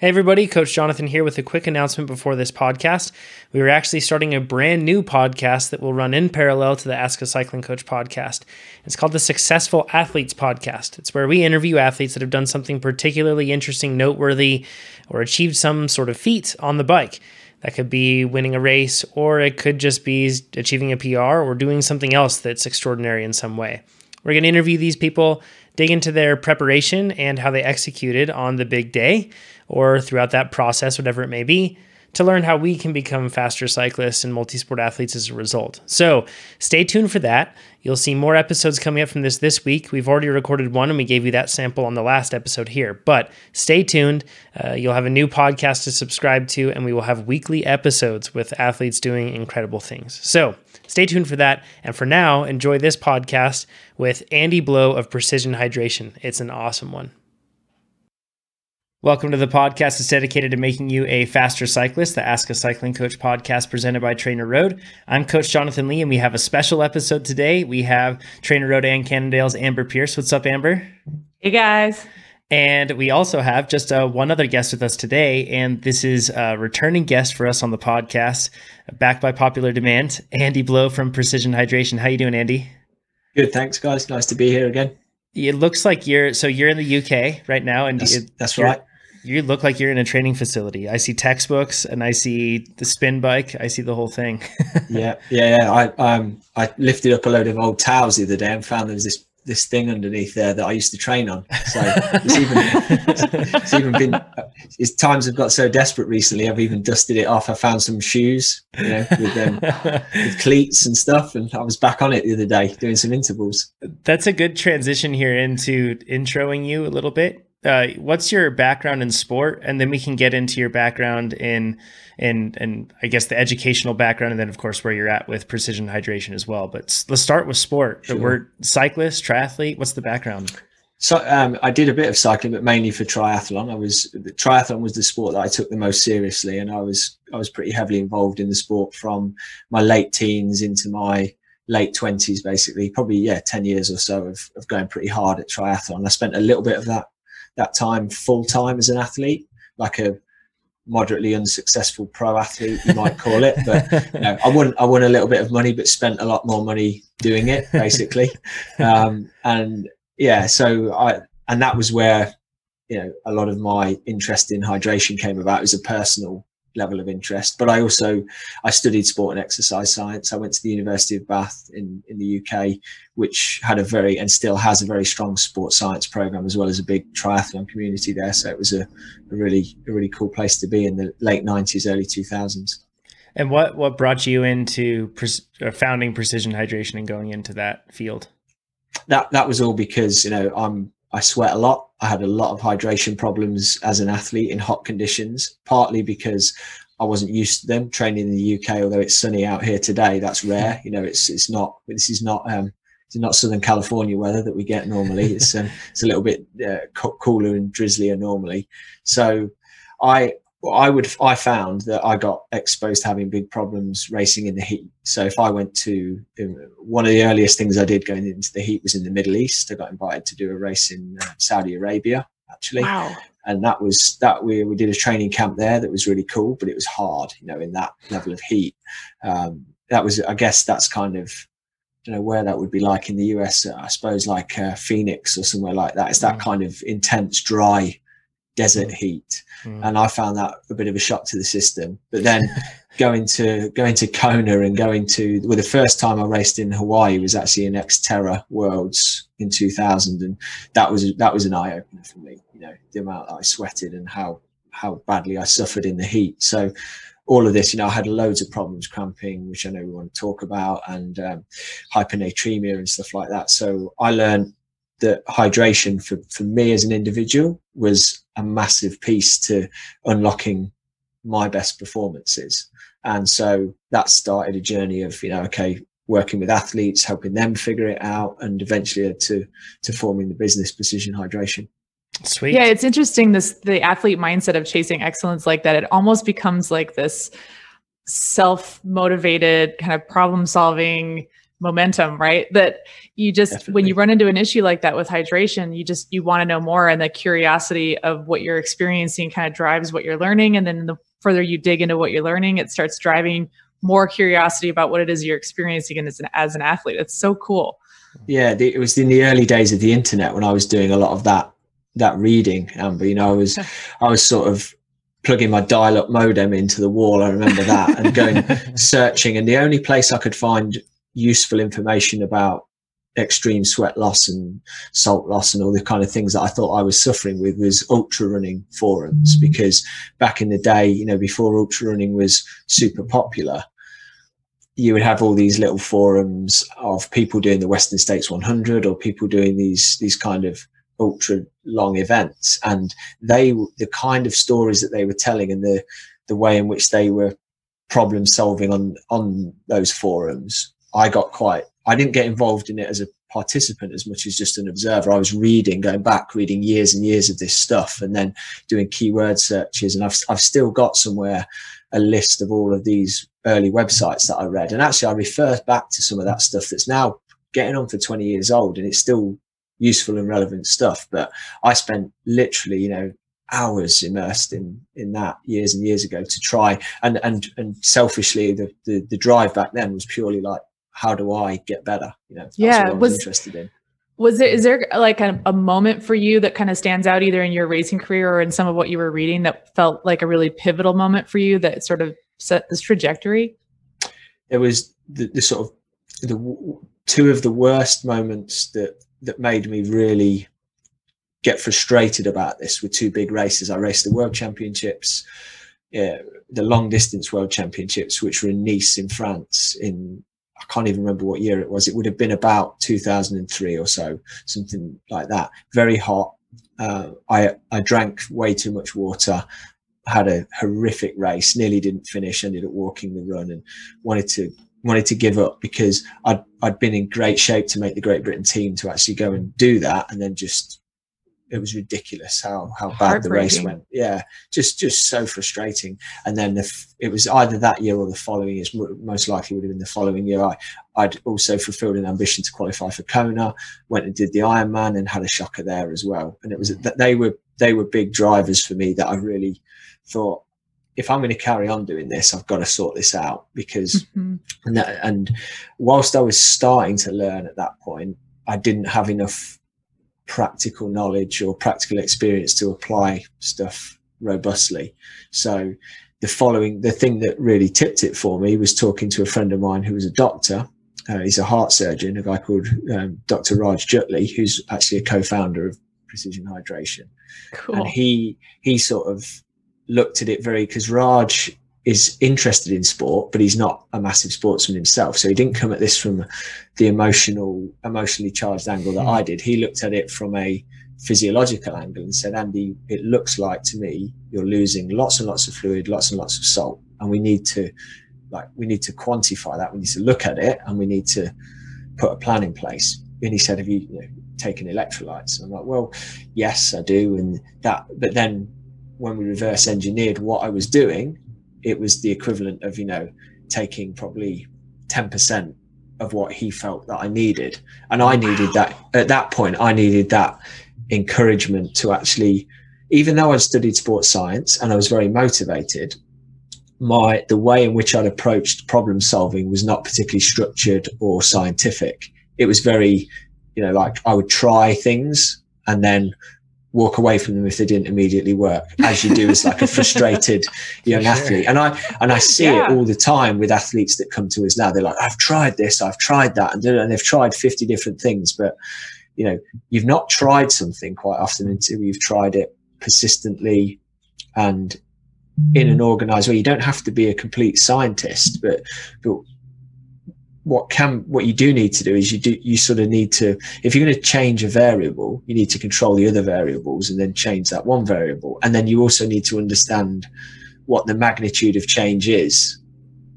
Hey, everybody, Coach Jonathan here with a quick announcement before this podcast. We are actually starting a brand new podcast that will run in parallel to the Ask a Cycling Coach podcast. It's called the Successful Athletes Podcast. It's where we interview athletes that have done something particularly interesting, noteworthy, or achieved some sort of feat on the bike. That could be winning a race, or it could just be achieving a PR or doing something else that's extraordinary in some way. We're going to interview these people, dig into their preparation and how they executed on the big day or throughout that process, whatever it may be, to learn how we can become faster cyclists and multisport athletes as a result. So stay tuned for that. You'll see more episodes coming up from this this week. We've already recorded one and we gave you that sample on the last episode here. But stay tuned. Uh, you'll have a new podcast to subscribe to, and we will have weekly episodes with athletes doing incredible things. So stay tuned for that. And for now, enjoy this podcast with Andy Blow of Precision Hydration. It's an awesome one. Welcome to the podcast. It's dedicated to making you a faster cyclist, the Ask a Cycling Coach podcast presented by TrainerRoad. I'm Coach Jonathan Lee, and we have a special episode today. We have TrainerRoad and Cannondale's Amber Pierce. What's up, Amber? Hey, guys. And we also have just uh, one other guest with us today, and this is a returning guest for us on the podcast, backed by popular demand, Andy Blow from Precision Hydration. How you doing, Andy? Good, thanks, guys. Nice to be here again. It looks like you're so you're in the UK right now, and that's, it, that's right you look like you're in a training facility. I see textbooks and I see the spin bike. I see the whole thing. yeah, yeah, yeah. I um I lifted up a load of old towels the other day and found there was this this thing underneath there that I used to train on. So it's even it's even been it's times have got so desperate recently. I've even dusted it off. I found some shoes, you know, with um, with cleats and stuff, and I was back on it the other day doing some intervals. That's a good transition here into introing you a little bit uh, what's your background in sport, and then we can get into your background in in and I guess the educational background, and then of course where you're at with precision hydration as well. But let's start with sport. Sure. We're cyclist, triathlete. What's the background? So um, I did a bit of cycling, but mainly for triathlon. I was the triathlon was the sport that I took the most seriously, and I was I was pretty heavily involved in the sport from my late teens into my late twenties, basically. Probably yeah, ten years or so of, of going pretty hard at triathlon. I spent a little bit of that that time full time as an athlete, like a moderately unsuccessful pro athlete, you might call it. But you know, I won I won a little bit of money, but spent a lot more money doing it, basically. um, and yeah, so I and that was where you know a lot of my interest in hydration came about as a personal level of interest. But I also I studied sport and exercise science. I went to the University of Bath in in the UK, which had a very and still has a very strong sports science program as well as a big triathlon community there. So it was a, a really a really cool place to be in the late nineties, early two thousands. And what what brought you into pre- uh, founding Precision Hydration and going into that field? That that was all because you know I'm I sweat a lot. I had a lot of hydration problems as an athlete in hot conditions, partly because I wasn't used to them training in the UK, although it's sunny out here today. That's rare. You know, it's, it's not, this is not, um, it's not Southern California weather that we get normally. It's, um, it's a little bit uh, cooler and drizzlier normally. So I, I would I found that I got exposed to having big problems racing in the heat. So if I went to um, one of the earliest things I did going into the heat was in the Middle East. I got invited to do a race in uh, Saudi Arabia actually. Wow. And that was that we we did a training camp there that was really cool, but it was hard, you know, in that level of heat. Um, that was I guess that's kind of you know where that would be like in the US. I suppose like uh, Phoenix or somewhere like that. It's that mm. kind of intense, dry desert mm. heat, mm. and I found that a bit of a shock to the system. But then going to going to Kona and going to well, the first time I raced in Hawaii was actually in Xterra Worlds in 2000, and that was that was an eye opener for me. You know, the amount that I sweated and how how badly I suffered in the heat. So all of this, you know, I had loads of problems cramping, which I know we want to talk about, and um, hyponatremia and stuff like that. So I learned that hydration for, for me as an individual was a massive piece to unlocking my best performances. And so that started a journey of, you know, okay, working with athletes, helping them figure it out, and eventually to to forming the business Precision Hydration. Sweet. Yeah, it's interesting this the athlete mindset of chasing excellence like that. It almost becomes like this self-motivated kind of problem solving momentum, right? That you just Definitely. when you run into an issue like that with hydration, you just you want to know more and the curiosity of what you're experiencing kind of drives what you're learning and then the further you dig into what you're learning, it starts driving more curiosity about what it is you're experiencing as an, as an athlete. It's so cool. Yeah, the, it was in the early days of the internet when I was doing a lot of that that reading, Amber. You know, I was I was sort of plugging my dial-up modem into the wall. I remember that and going searching, and the only place I could find useful information about extreme sweat loss and salt loss and all the kind of things that I thought I was suffering with was ultra running forums. Mm-hmm. Because back in the day, you know, before ultra running was super popular, you would have all these little forums of people doing the Western States 100 or people doing these these kind of ultra long events. And they the kind of stories that they were telling and the the way in which they were problem solving on on those forums I got quite, I didn't get involved in it as a participant as much as just an observer. I was reading, going back, reading years and years of this stuff and then doing keyword searches. And I've, I've still got somewhere a list of all of these early websites that I read. And actually, I refer back to some of that stuff that's now getting on for 20 years old and it's still useful and relevant stuff. But I spent literally, you know, hours immersed in in that years and years ago to try and and and selfishly the the, the drive back then was purely like how do I get better? You know, yeah, I was, was, interested in. Was there is there like a, a moment for you that kind of stands out either in your racing career or in some of what you were reading that felt like a really pivotal moment for you that sort of set this trajectory? It was the, the sort of the two of the worst moments that that made me really get frustrated about this were two big races. I raced the World Championships, yeah, the long distance World Championships, which were in Nice in France in I can't even remember what year it was. It would have been about 2003 or so, something like that. Very hot. Uh, I I drank way too much water. Had a horrific race. Nearly didn't finish. Ended up walking the run and wanted to wanted to give up because I'd I'd been in great shape to make the Great Britain team to actually go and do that, and then just it was ridiculous how how bad the race went. Yeah, just just so frustrating. And then the, it was either that year or the following year. Most likely would have been the following year. I I'd also fulfilled an ambition to qualify for Kona. Went and did the Ironman and had a shocker there as well. And it was that they were they were big drivers for me that I really thought if I'm going to carry on doing this, I've got to sort this out because mm-hmm. and, that, and whilst I was starting to learn at that point, I didn't have enough practical knowledge or practical experience to apply stuff robustly. So the following, the thing that really tipped it for me was talking to a friend of mine who was a doctor. Uh, he's a heart surgeon, a guy called um, Dr. Raj Jutley, who's actually a co-founder of Precision Hydration. Cool. And he he sort of looked at it very because Raj is interested in sport, but he's not a massive sportsman himself. So he didn't come at this from the emotional, emotionally charged angle that I hmm. did. He looked at it from a physiological angle and said, Andy, it looks like to me you're losing lots and lots of fluid, lots and lots of salt, and we need to like we need to quantify that. We need to look at it and we need to put a plan in place. And he said, Have you, you know, taken electrolytes? And I'm like, Well, yes, I do. And that, but then when we reverse engineered what I was doing, it was the equivalent of you know taking probably 10% of what he felt that I needed. And I needed that at that point, I needed that encouragement to actually, even though I'd studied sports science and I was very motivated, my the way in which I'd approached problem solving was not particularly structured or scientific. It was very, you know, like I would try things and then walk away from them if they didn't immediately work as you do as like a frustrated young sure. athlete and i and i see yeah. it all the time with athletes that come to us now they're like i've tried this i've tried that and, and they've tried 50 different things but you know you've not tried something quite often until you've tried it persistently and in an organized way you don't have to be a complete scientist but but what can what you do need to do is you do you sort of need to if you're going to change a variable you need to control the other variables and then change that one variable and then you also need to understand what the magnitude of change is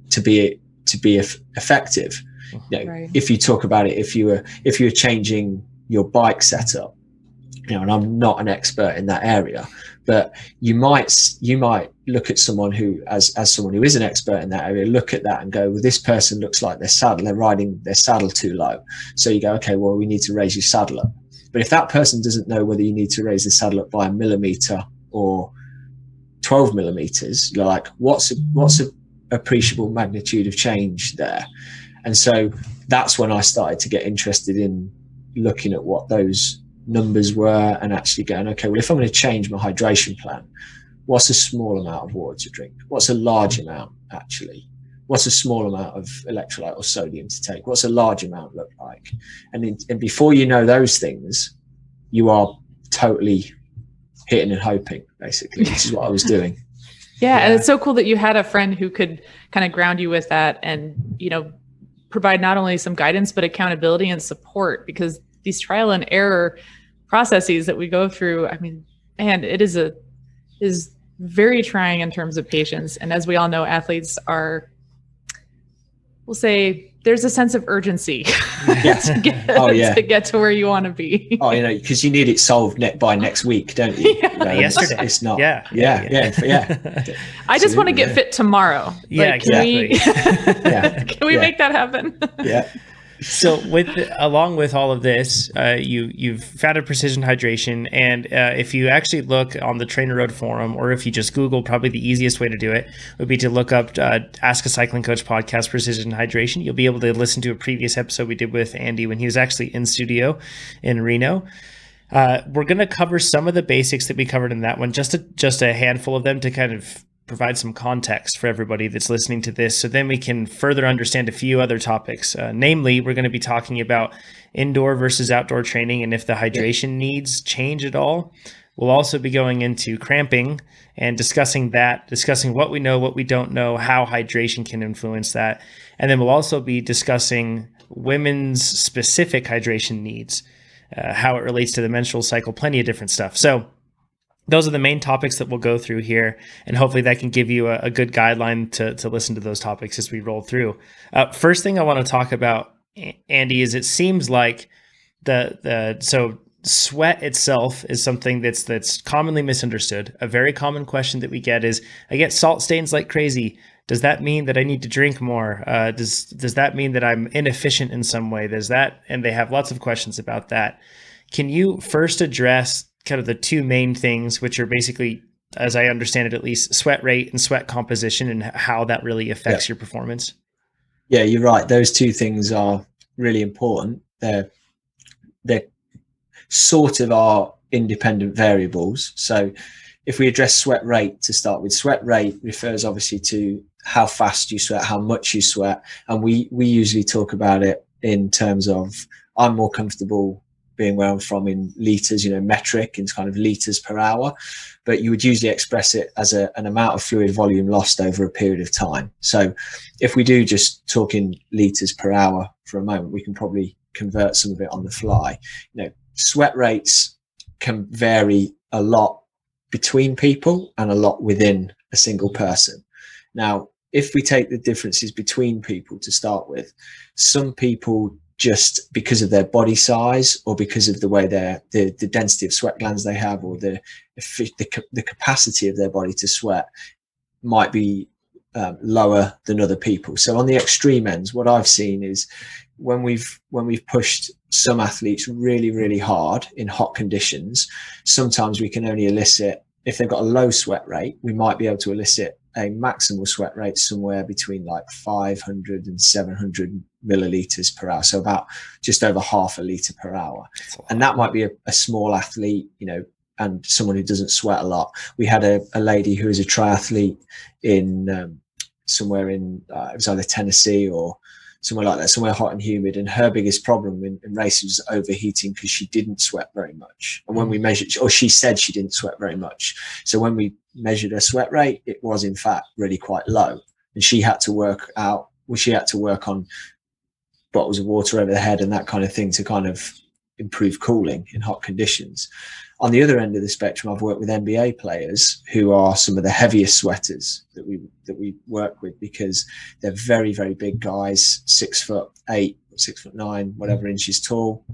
to be to be effective you know, right. if you talk about it if you were if you were changing your bike setup you know, and I'm not an expert in that area, but you might you might look at someone who, as as someone who is an expert in that area, look at that and go, well, this person looks like their saddle, they're riding their saddle too low. So you go, okay, well, we need to raise your saddle up. But if that person doesn't know whether you need to raise the saddle up by a millimeter or 12 millimeters, you're like what's a, what's a appreciable magnitude of change there? And so that's when I started to get interested in looking at what those numbers were and actually going, okay, well, if I'm going to change my hydration plan, what's a small amount of water to drink? What's a large amount actually? What's a small amount of electrolyte or sodium to take? What's a large amount look like? And, in, and before you know those things, you are totally hitting and hoping, basically, which is what I was doing. Yeah, yeah, and it's so cool that you had a friend who could kind of ground you with that and, you know, provide not only some guidance but accountability and support because these trial and error processes that we go through, I mean, and it is a is very trying in terms of patience. And as we all know, athletes are we'll say there's a sense of urgency yes. to, get, oh, yeah. to get to where you want to be. oh, you know, because you need it solved ne- by next week, don't you? Yeah. You know, Yesterday. It's, it's, not. Yeah. Yeah. Yeah. Yeah. yeah. I just want to get fit tomorrow. Yeah. Like, exactly. We, yeah. Can we make that happen? Yeah so with along with all of this, uh, you you've founded Precision Hydration, and uh, if you actually look on the TrainerRoad forum, or if you just Google, probably the easiest way to do it would be to look up uh, "Ask a Cycling Coach" podcast Precision Hydration. You'll be able to listen to a previous episode we did with Andy when he was actually in studio in Reno. Uh, we're going to cover some of the basics that we covered in that one, just a, just a handful of them to kind of provide some context for everybody that's listening to this so then we can further understand a few other topics. Uh, namely, we're going to be talking about indoor versus outdoor training and if the hydration needs change at all. We'll also be going into cramping and discussing that, discussing what we know, what we don't know, how hydration can influence that. And then we'll also be discussing women's specific hydration needs, uh, how it relates to the menstrual cycle, plenty of different stuff. So, those are the main topics that we'll go through here, and hopefully that can give you a, a good guideline to, to listen to those topics as we roll through. Uh, first thing I want to talk about, Andy, is it seems like the the so sweat itself is something that's that's commonly misunderstood. A very common question that we get is, I get salt stains like crazy. Does that mean that I need to drink more? Uh, does does that mean that I'm inefficient in some way? Does that? And they have lots of questions about that. Can you first address kind of the two main things, which are basically, as I understand it, at least sweat rate and sweat composition, and how that really affects yeah. your performance. Yeah, you're right. Those two things are really important. They're they're sort of are independent variables. So if we address sweat rate to start with, sweat rate refers obviously to how fast you sweat, how much you sweat, and we we usually talk about it in terms of I'm more comfortable being where I'm from in liters, you know, metric in kind of liters per hour, but you would usually express it as a, an amount of fluid volume lost over a period of time. So if we do just talk in liters per hour for a moment, we can probably convert some of it on the fly. You know, sweat rates can vary a lot between people and a lot within a single person. Now, if we take the differences between people to start with, some people just because of their body size or because of the way their the, the density of sweat glands they have or the, the, the capacity of their body to sweat might be um, lower than other people. So on the extreme ends what i've seen is when we've when we've pushed some athletes really really hard in hot conditions sometimes we can only elicit if they've got a low sweat rate we might be able to elicit a maximal sweat rate somewhere between like 500 and 700 milliliters per hour. So about just over half a liter per hour. And that might be a, a, small athlete, you know, and someone who doesn't sweat a lot. We had a, a lady who is a triathlete in um, somewhere in, uh, it was either Tennessee or somewhere like that, somewhere hot and humid. And her biggest problem in, in races was overheating because she didn't sweat very much. And when we mm. measured, or she said she didn't sweat very much. So when we measured her sweat rate, it was in fact really quite low. And she had to work out, well, she had to work on bottles of water over the head and that kind of thing to kind of improve cooling in hot conditions. On the other end of the spectrum, I've worked with NBA players who are some of the heaviest sweaters that we that we work with because they're very very big guys, six foot eight, six foot nine, whatever inches tall,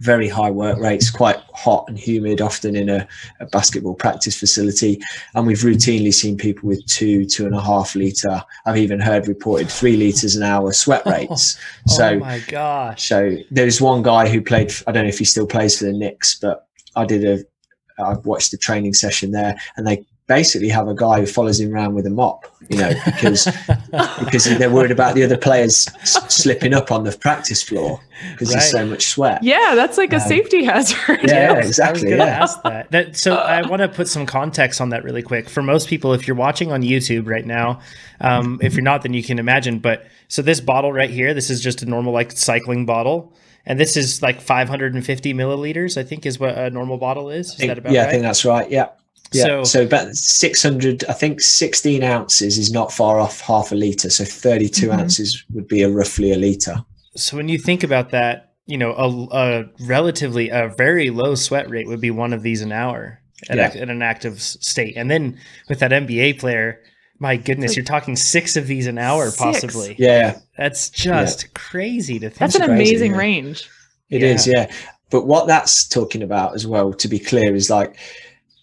very high work rates, quite hot and humid, often in a, a, basketball practice facility. And we've routinely seen people with two, two and a half litre. I've even heard reported three litres an hour sweat rates. Oh, so, oh my gosh. So there's one guy who played, I don't know if he still plays for the Knicks, but I did a, I watched the training session there and they basically have a guy who follows him around with a mop, you know, because because they're worried about the other players s- slipping up on the practice floor because right. there's so much sweat. Yeah, that's like um, a safety hazard. Yeah, yeah exactly. I yeah. ask that. that so I want to put some context on that really quick. For most people, if you're watching on YouTube right now, um, if you're not, then you can imagine. But so this bottle right here, this is just a normal like cycling bottle. And this is like 550 milliliters, I think, is what a normal bottle is. Is that about yeah, right? I think that's right. Yeah. Yeah, so, so about 600, I think 16 ounces is not far off half a litre. So 32 mm-hmm. ounces would be a roughly a litre. So when you think about that, you know, a, a, relatively, a very low sweat rate would be one of these an hour at, yeah. in an active state. And then with that NBA player, my goodness, like, you're talking six of these an hour, six. possibly. Yeah. That's just yeah. crazy to think. That's an crazy, amazing range. It yeah. is, yeah. But what that's talking about as well, to be clear, is like,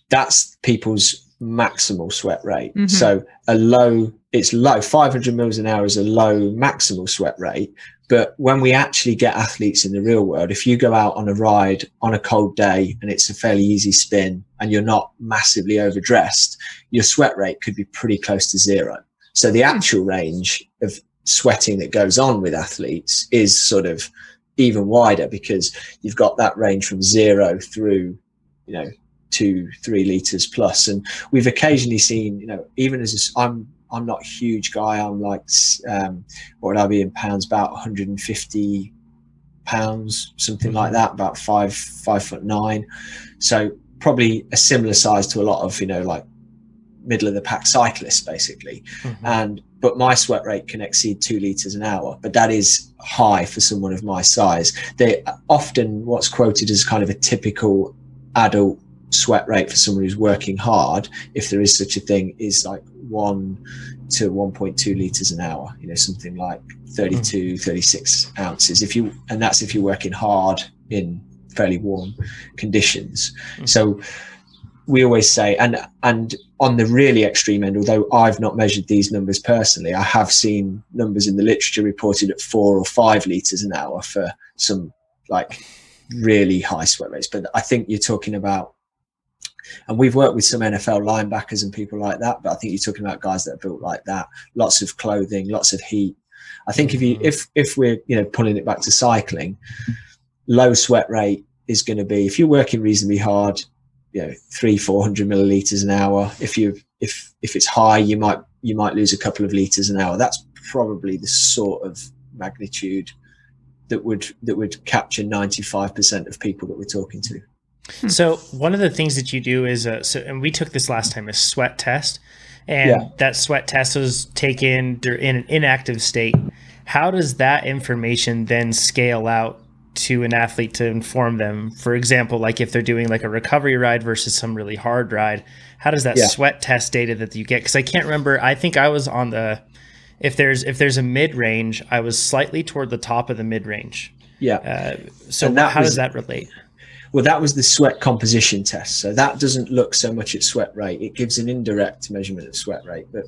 that's people's maximal sweat rate. Mm-hmm. So a low, it's low. 500 mils an hour is a low maximal sweat rate. But when we actually get athletes in the real world, if you go out on a ride on a cold day and it's a fairly easy spin and you're not massively overdressed, your sweat rate could be pretty close to zero. So the hmm. actual range of sweating that goes on with athletes is sort of even wider because you've got that range from zero through, you know, two, three liters plus. And we've occasionally seen, you know, even as i am I'm not a huge guy. I'm like, um, what would I be in pounds? About 150 pounds, something like that. About five, five foot nine. So probably a similar size to a lot of, you know, like middle of the pack cyclists, basically. Mm-hmm. And but my sweat rate can exceed two liters an hour, but that is high for someone of my size. They often what's quoted as kind of a typical adult sweat rate for someone who's working hard, if there is such a thing, is like one to 1.2 liters an hour, you know, something like 32, mm. 36 ounces. If you, and that's if you're working hard in fairly warm conditions. Mm. So we always say, and, and on the really extreme end, although I've not measured these numbers personally, I have seen numbers in the literature reported at four or five liters an hour for some like really high sweat rates. But I think you're talking about and we've worked with some NFL linebackers and people like that, but I think you're talking about guys that are built like that. Lots of clothing, lots of heat. I think if you mm-hmm. if if we're you know pulling it back to cycling, low sweat rate is going to be if you're working reasonably hard, you know three four hundred milliliters an hour. If you if if it's high, you might you might lose a couple of liters an hour. That's probably the sort of magnitude that would that would capture 95% of people that we're talking to. Hmm. So one of the things that you do is, uh, so, and we took this last time, a sweat test, and yeah. that sweat test was taken in an inactive state. How does that information then scale out to an athlete to inform them? For example, like if they're doing like a recovery ride versus some really hard ride, how does that yeah. sweat test data that you get? Because I can't remember. I think I was on the if there's if there's a mid range, I was slightly toward the top of the mid range. Yeah. Uh, so how was, does that relate? Well, that was the sweat composition test. So that doesn't look so much at sweat rate. It gives an indirect measurement of sweat rate. But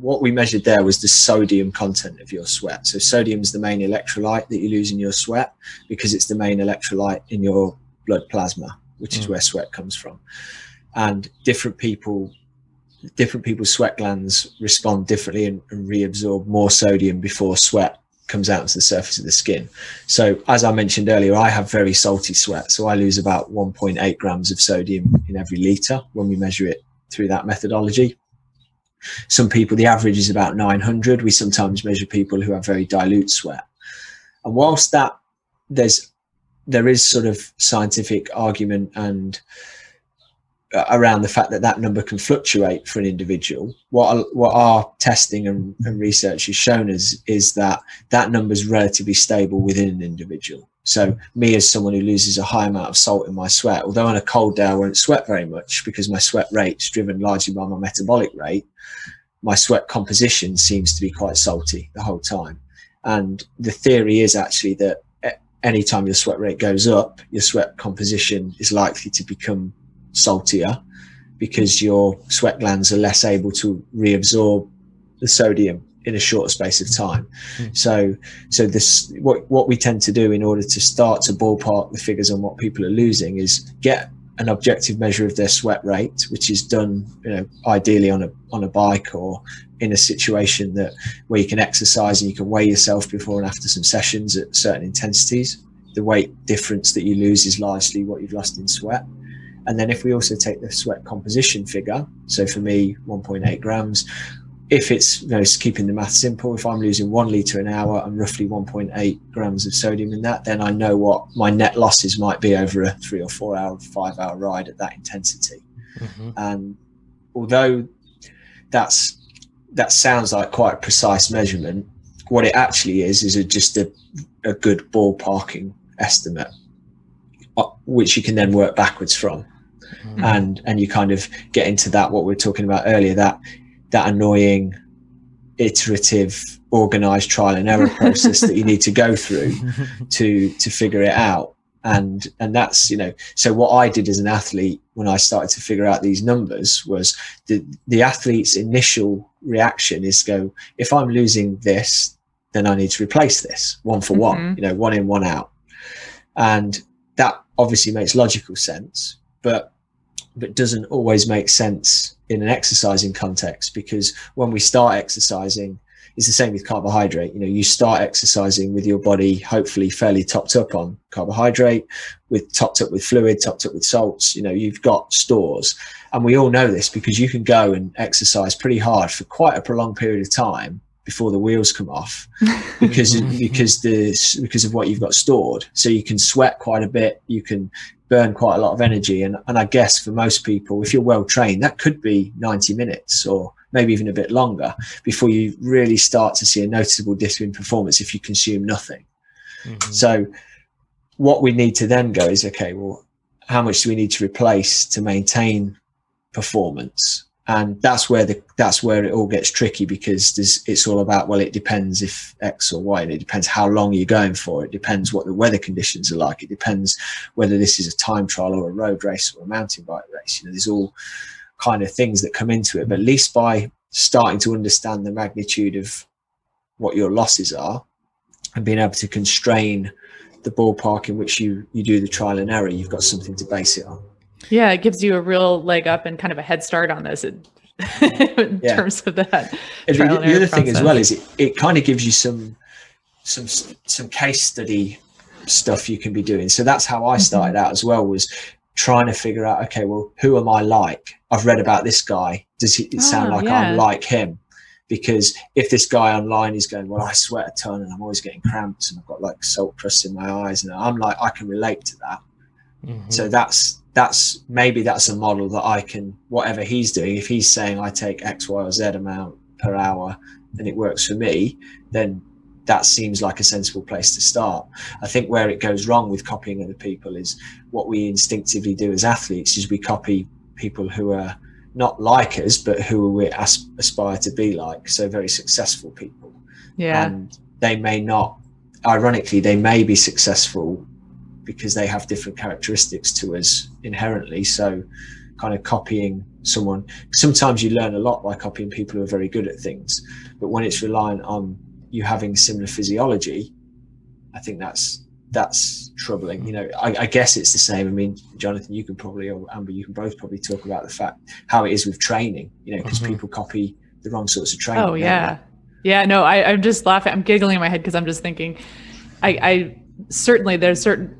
what we measured there was the sodium content of your sweat. So sodium is the main electrolyte that you lose in your sweat because it's the main electrolyte in your blood plasma, which mm. is where sweat comes from. And different people different people's sweat glands respond differently and, and reabsorb more sodium before sweat comes out to the surface of the skin. So, as I mentioned earlier, I have very salty sweat. So, I lose about 1.8 grams of sodium in every litre when we measure it through that methodology. Some people, the average is about 900. We sometimes measure people who have very dilute sweat. And whilst that there's there is sort of scientific argument and uh, around the fact that that number can fluctuate for an individual. What what our testing and, and research has shown us is that that number is relatively stable within an individual. So me as someone who loses a high amount of salt in my sweat, although on a cold day I won't sweat very much because my sweat rate is driven largely by my metabolic rate, my sweat composition seems to be quite salty the whole time. And the theory is actually that anytime your sweat rate goes up, your sweat composition is likely to become saltier because your sweat glands are less able to reabsorb the sodium in a shorter space of time. Mm. So, so this what what we tend to do in order to start to ballpark the figures on what people are losing is get an objective measure of their sweat rate, which is done, you know, ideally on a on a bike or in a situation that where you can exercise and you can weigh yourself before and after some sessions at certain intensities. The weight difference that you lose is largely what you've lost in sweat. And then if we also take the sweat composition figure, so for me, 1.8 grams, if it's you know keeping the math simple, if I'm losing one liter an hour and roughly 1.8 grams of sodium in that, then I know what my net losses might be over a three or four hour, five hour ride at that intensity. Mm-hmm. And although that's that sounds like quite a precise measurement, what it actually is is a, just a, a good ballparking estimate, uh, which you can then work backwards from. Mm-hmm. And and you kind of get into that what we are talking about earlier that that annoying iterative organized trial and error process that you need to go through to to figure it out and and that's you know so what i did as an athlete when i started to figure out these numbers was the the athlete's initial reaction is go if i'm losing this then i need to replace this one for mm-hmm. one you know one in one out and that obviously makes logical sense but but doesn't always make sense in an exercising context because when we start exercising it's the same with carbohydrate. You know you start exercising with your body hopefully fairly topped up on carbohydrate with topped up with fluid topped up with salts. You know you've got stores. And we all know this because you can go and exercise pretty hard for quite a prolonged period of time before the wheels come off because because the because of what you've got stored. So you can sweat quite a bit. You can burn quite a lot of energy. And, and I guess for most people, if you're well trained, that could be 90 minutes or maybe even a bit longer before you really start to see a noticeable dip in performance if you consume nothing. Mm-hmm. So, what we need to then go is okay, well, how much do we need to replace to maintain performance? And that's where the that's where it all gets tricky because it's all about well it depends if x or y and it depends how long you're going for. It depends what the weather conditions are like. It depends whether this is a time trial or a road race or a mountain bike race. You know there's all kind of things that come into it. But at least by starting to understand the magnitude of what your losses are and being able to constrain the ballpark in which you you do the trial and error you've got something to base it on yeah, it gives you a real leg up and kind of a head start on this in, in yeah. terms of that. the, the other process. thing as well is it, it kind of gives you some some some case study stuff you can be doing. So that's how I mm-hmm. started mm-hmm. out as well was trying to figure out okay, well, who am I like? I've read about this guy. Does it sound oh, like yeah. I'm like him? Because if this guy online is going, well, I sweat a ton and I'm always getting cramps and I've got like salt crust in my eyes, and I'm like, I can relate to that. Mm-hmm. So that's that's maybe that's a model that I can whatever he's doing. If he's saying I take X, Y, or Z amount per hour and it works for me, then that seems like a sensible place to start. I think where it goes wrong with copying other people is what we instinctively do as athletes is we copy people who are not like us, but who we as- aspire to be like. So very successful people. Yeah. And they may not, ironically, they may be successful because they have different characteristics to us inherently. So, kind of copying someone. Sometimes you learn a lot by copying people who are very good at things, but when it's reliant on you having similar physiology, I think that's that's troubling. You know, I, I, guess it's the same. I mean, Jonathan, you can probably, or Amber, you can both probably talk about the fact how it is with training. You know, because mm-hmm. people copy the wrong sorts of training. Oh yeah, yeah. No, I, I'm just laughing. I'm giggling in my head because I'm just thinking, I, I certainly there's certain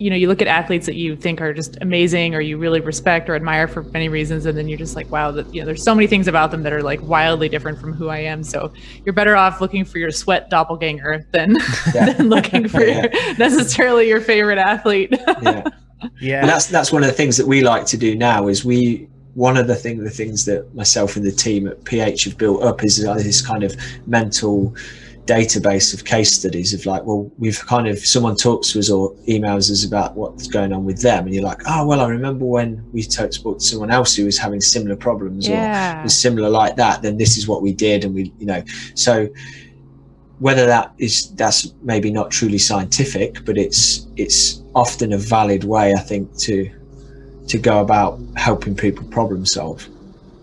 you know, you look at athletes that you think are just amazing or you really respect or admire for many reasons, and then you're just like, wow, that you know, there's so many things about them that are like wildly different from who I am. So you're better off looking for your sweat doppelganger than, yeah. than looking for yeah. your, necessarily your favorite athlete. yeah. Yeah. And that's that's one of the things that we like to do now is we one of the thing the things that myself and the team at PH have built up is uh, this kind of mental database of case studies of like, well, we've kind of someone talks to us or emails us about what's going on with them, and you're like, oh well, I remember when we spoke to someone else who was having similar problems yeah. or was similar like that. Then this is what we did, and we, you know, so whether that is that's maybe not truly scientific, but it's it's often a valid way, I think, to to go about helping people problem solve.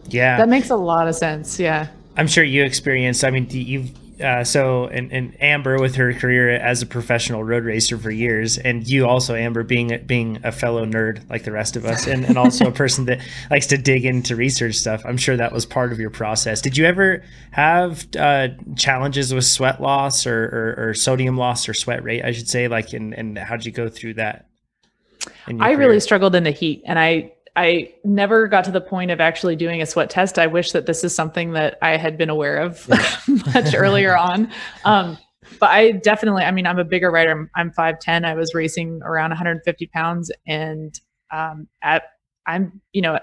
Yeah, that makes a lot of sense. Yeah, I'm sure you experienced. I mean, you've uh, so and, and Amber with her career as a professional road racer for years, and you also Amber being being a fellow nerd like the rest of us, and, and also a person that likes to dig into research stuff. I'm sure that was part of your process. Did you ever have uh, challenges with sweat loss or, or, or, sodium loss or sweat rate? I should say, like, and and how did you go through that? I career? really struggled in the heat, and I I never got to the point of actually doing a sweat test. I wish that this is something that I had been aware of much earlier on. Um, but I definitely, I mean, I'm a bigger rider. I'm, I'm 5'10. I was racing around 150 pounds. And um, at, I'm, you know,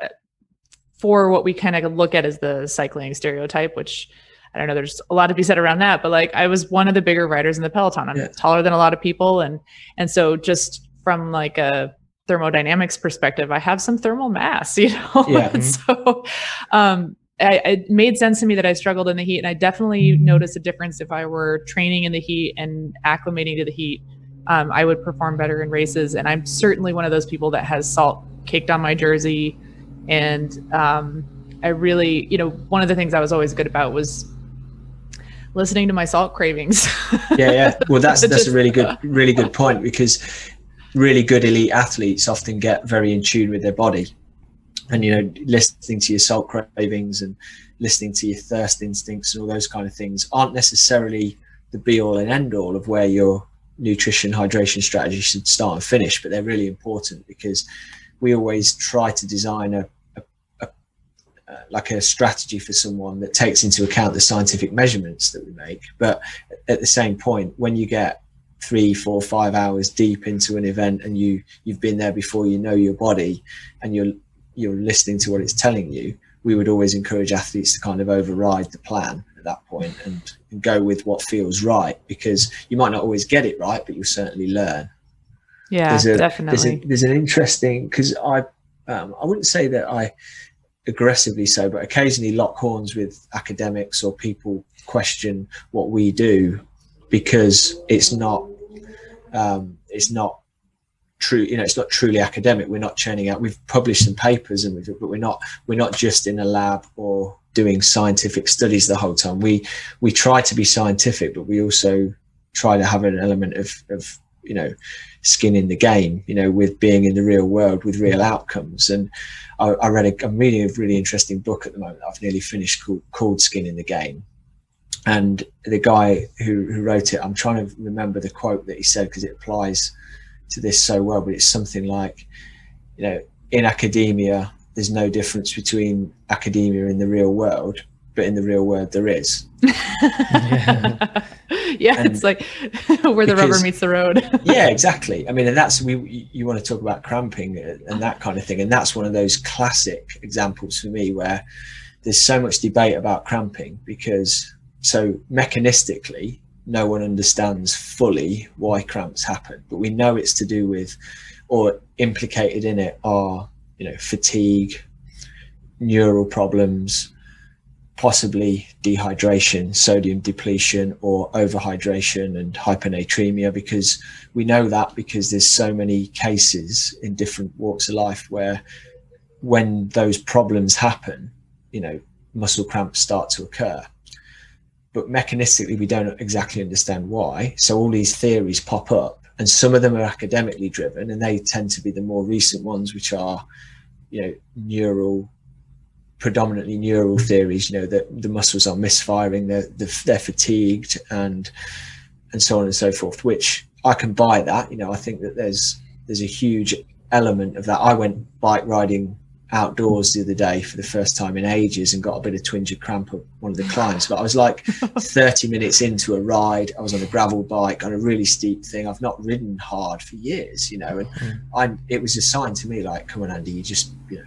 for what we kind of look at as the cycling stereotype, which I don't know, there's a lot to be said around that. But like, I was one of the bigger riders in the peloton. I'm yeah. taller than a lot of people. And, and so just from like a, thermodynamics perspective, I have some thermal mass, you know? Yeah. Mm-hmm. so um, I, it made sense to me that I struggled in the heat. And I definitely noticed a difference if I were training in the heat and acclimating to the heat. Um, I would perform better in races. And I'm certainly one of those people that has salt caked on my jersey. And um, I really, you know, one of the things I was always good about was listening to my salt cravings. yeah, yeah. Well, that's that's a really good, really good point because really good elite athletes often get very in tune with their body. And you know listening to your salt cravings and listening to your thirst instincts and all those kind of things aren't necessarily the be all and end all of where your nutrition hydration strategy should start and finish but they're really important because we always try to design a, a, a uh, like a strategy for someone that takes into account the scientific measurements that we make. But at the same point when you get three, four, five hours deep into an event and you you've been there before, you know your body, and you're you're listening to what it's telling you. We would always encourage athletes to kind of override the plan at that point and, and go with what feels right because you might not always get it right, but you'll certainly learn. Yeah, there's a, definitely. There's, a, there's an interesting because I um, I wouldn't say that I aggressively so, but occasionally lock horns with academics or people question what we do because it's not um, it's not true you know it's not truly academic. We're not churning out we've published some papers and we've but we're not we're not just in a lab or doing scientific studies the whole time. We we try to be scientific but we also try to have an element of of you know skin in the game you know with being in the real world with real outcomes. And i, I read a, i'm reading a really interesting book at the moment i've nearly finished called, called skin in the game and the guy who, who wrote it, I'm trying to remember the quote that he said because it applies to this so well, but it's something like, you know, in academia, there's no difference between academia and the real world, but in the real world, there is. yeah, yeah it's like where the because, rubber meets the road. yeah, exactly. I mean, and that's we you want to talk about cramping and that kind of thing, and that's one of those classic examples for me where there's so much debate about cramping because so mechanistically, no one understands fully why cramps happen, but we know it's to do with, or implicated in it are, you know, fatigue, neural problems, possibly dehydration, sodium depletion, or overhydration and hyponatremia, because we know that because there's so many cases in different walks of life where when those problems happen, you know, muscle cramps start to occur but mechanistically we don't exactly understand why. So all these theories pop up, and some of them are academically driven, and they tend to be the more recent ones, which are, you know, neural, predominantly neural theories. You know that the muscles are misfiring, they're they're fatigued, and and so on and so forth. Which I can buy that. You know, I think that there's there's a huge element of that. I went bike riding outdoors the other day for the first time in ages and got a bit of twinge of cramp at one of the climbs. But I was like 30 minutes into a ride. I was on a gravel bike on a really steep thing. I've not ridden hard for years, you know, and mm. I it was a sign to me like, come on, Andy, you just, you know,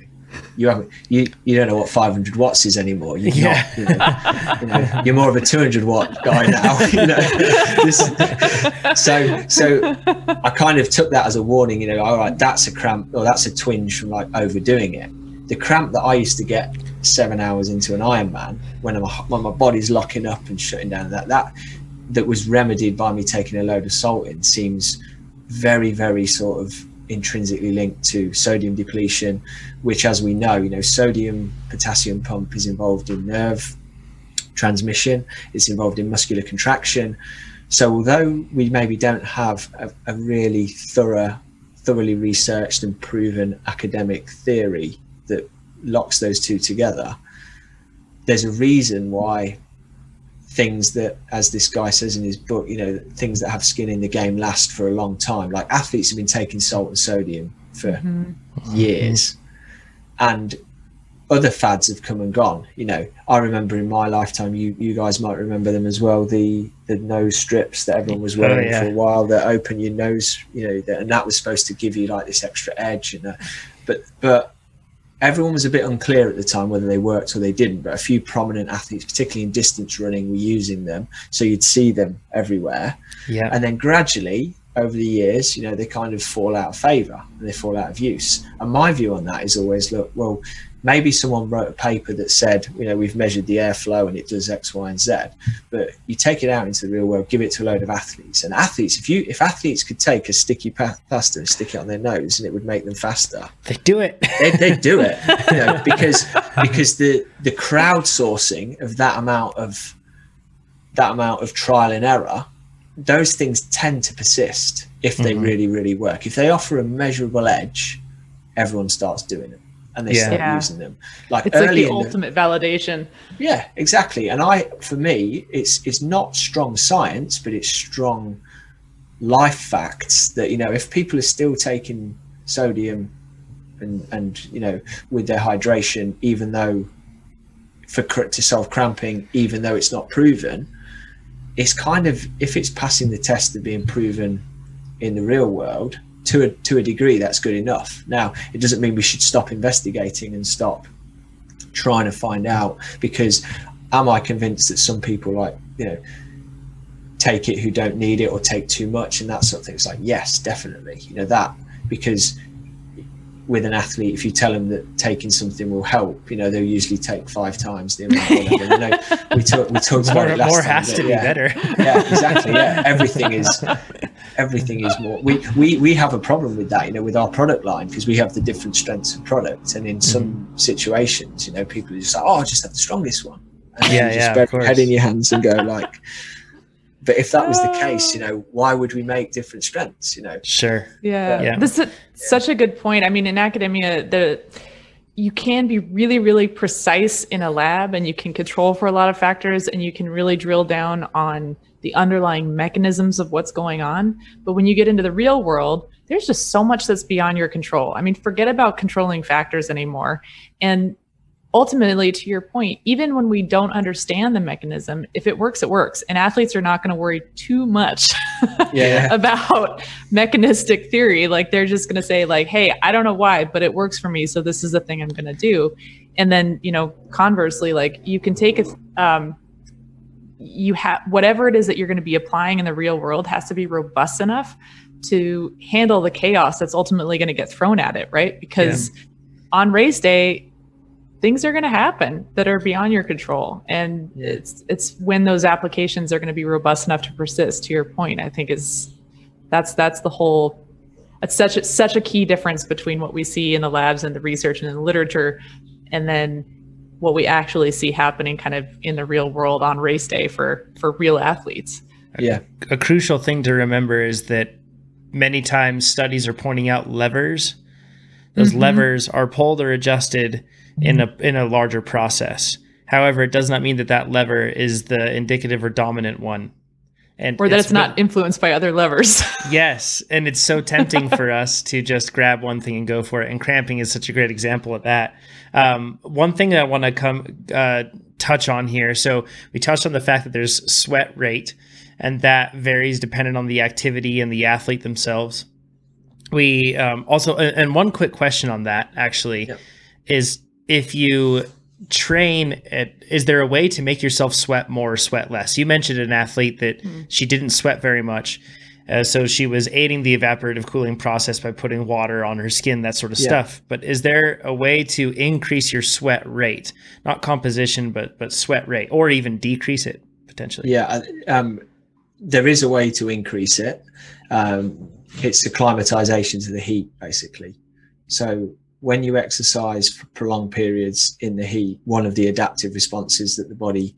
you haven't you you don't know what 500 watts is anymore. You're yeah. not you know, you know, you're more of a 200 watt guy now you know. This, so so i kind of took that as a warning you know all right that's a cramp or that's a twinge from like overdoing it. The cramp that i used to get seven hours into an ironman when, I'm, when my body's locking up and shutting down that that that was remedied by me taking a load of salt in seems very, very sort of intrinsically linked to sodium depletion, which, as we know, you know, sodium potassium pump is involved in nerve transmission, it's involved in muscular contraction. So, although we maybe don't have a, a really thorough, thoroughly researched and proven academic theory that locks those two together, there's a reason why things that, as this guy says in his book, you know, things that have skin in the game last for a long time. Like athletes have been taking salt and sodium for mm-hmm. years, and other fads have come and gone. You know, I remember in my lifetime, you you guys might remember them as well. The the nose strips that everyone was oh, wearing oh, yeah. for a while that open your nose, you know, that, and that was supposed to give you like this extra edge. And uh, but but everyone was a bit unclear at the time whether they worked or they didn't, but a few prominent athletes, particularly in distance running, were using them. So you'd see them everywhere. Yeah. And then gradually, over the years, you know, they kind of fall out of favor and they fall out of use. And my view on that is always look, well, maybe someone wrote a paper that said, you know, we've measured the airflow and it does X, Y, and Z. But you take it out into the real world, give it to a load of athletes, and athletes, if you if athletes could take a sticky plaster and stick it on their nose and it would make them faster, they do it. they they do it, you know, because because the the crowdsourcing of that amount of that amount of trial and error, those things tend to persist if they mm-hmm. really really work. If they offer a measurable edge, everyone starts doing it and they yeah. start yeah. using them. Like it's like the ultimate the, validation. Yeah, exactly. And I, for me, it's it's not strong science, but it's strong life facts that you know if people are still taking sodium and and you know with their hydration, even though for to solve cramping, even though it's not proven, it's kind of if it's passing the test of being proven in the real world to a to a degree that's good enough. Now it doesn't mean we should stop investigating and stop trying to find out because am i convinced that some people like you know take it who don't need it or take too much and that sort of thing? It's like yes definitely you know that because with an athlete, if you tell them that taking something will help, you know, they'll usually take five times the amount. You know, we, talk, we talked more, about it last more time, has to yeah, be better. yeah, exactly. Yeah, everything is everything is more. We we we have a problem with that, you know, with our product line because we have the different strengths of product, and in some mm-hmm. situations, you know, people are just like, oh, I just have the strongest one. And yeah, yeah, just head in your hands and go like. But if that was the case, you oh. know, why would we make different strengths? You know, sure. Yeah, yeah. This is such a good point. I mean, in academia, the you can be really, really precise in a lab, and you can control for a lot of factors, and you can really drill down on the underlying mechanisms of what's going on. But when you get into the real world, there's just so much that's beyond your control. I mean, forget about controlling factors anymore. And ultimately to your point even when we don't understand the mechanism if it works it works and athletes are not going to worry too much yeah. about mechanistic theory like they're just going to say like hey i don't know why but it works for me so this is the thing i'm going to do and then you know conversely like you can take a um, you have whatever it is that you're going to be applying in the real world has to be robust enough to handle the chaos that's ultimately going to get thrown at it right because yeah. on race day things are going to happen that are beyond your control. And it's it's when those applications are going to be robust enough to persist to your point i think is that's that's the whole it's such a, such a key difference between what we see in the labs and the research and in the literature and then what we actually see happening kind of in the real world on race day for for real athletes. Yeah. A crucial thing to remember is that many times studies are pointing out levers. Those mm-hmm. levers are pulled or adjusted in a in a larger process. However, it does not mean that that lever is the indicative or dominant one. And or that it's, it's not influenced by other levers. yes, and it's so tempting for us to just grab one thing and go for it. And cramping is such a great example of that. Um, one thing that I want to come uh, touch on here. So we touched on the fact that there's sweat rate, and that varies dependent on the activity and the athlete themselves. We um, also, and one quick question on that actually yep. is if you train at, is there a way to make yourself sweat more or sweat less you mentioned an athlete that mm. she didn't sweat very much uh, so she was aiding the evaporative cooling process by putting water on her skin that sort of yeah. stuff but is there a way to increase your sweat rate not composition but but sweat rate or even decrease it potentially yeah um there is a way to increase it. Um, it's acclimatization to the heat, basically. So when you exercise for prolonged periods in the heat, one of the adaptive responses that the body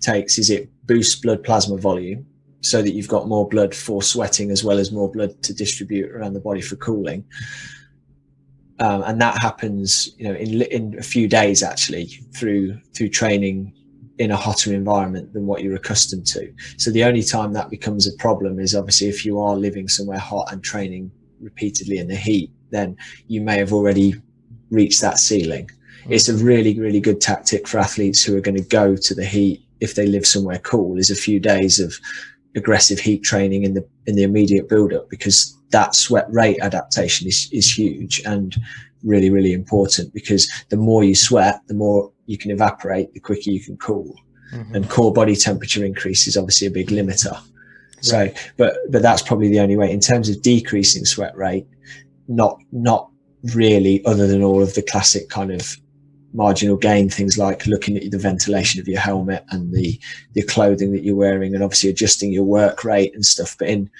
takes is it boosts blood plasma volume so that you've got more blood for sweating as well as more blood to distribute around the body for cooling. Um, and that happens, you know, in in a few days actually through through training in a hotter environment than what you're accustomed to. So the only time that becomes a problem is obviously if you are living somewhere hot and training repeatedly in the heat, then you may have already reached that ceiling. Mm-hmm. It's a really, really good tactic for athletes who are going to go to the heat if they live somewhere cool is a few days of aggressive heat training in the in the immediate build up because that sweat rate adaptation is, is huge and really, really important because the more you sweat, the more you can evaporate, the quicker you can cool. Mm-hmm. And core body temperature increase is obviously a big limiter. Right. So, but but that's probably the only way in terms of decreasing sweat rate. Not not really, other than all of the classic kind of marginal gain things like looking at the ventilation of your helmet and the the clothing that you're wearing, and obviously adjusting your work rate and stuff. But in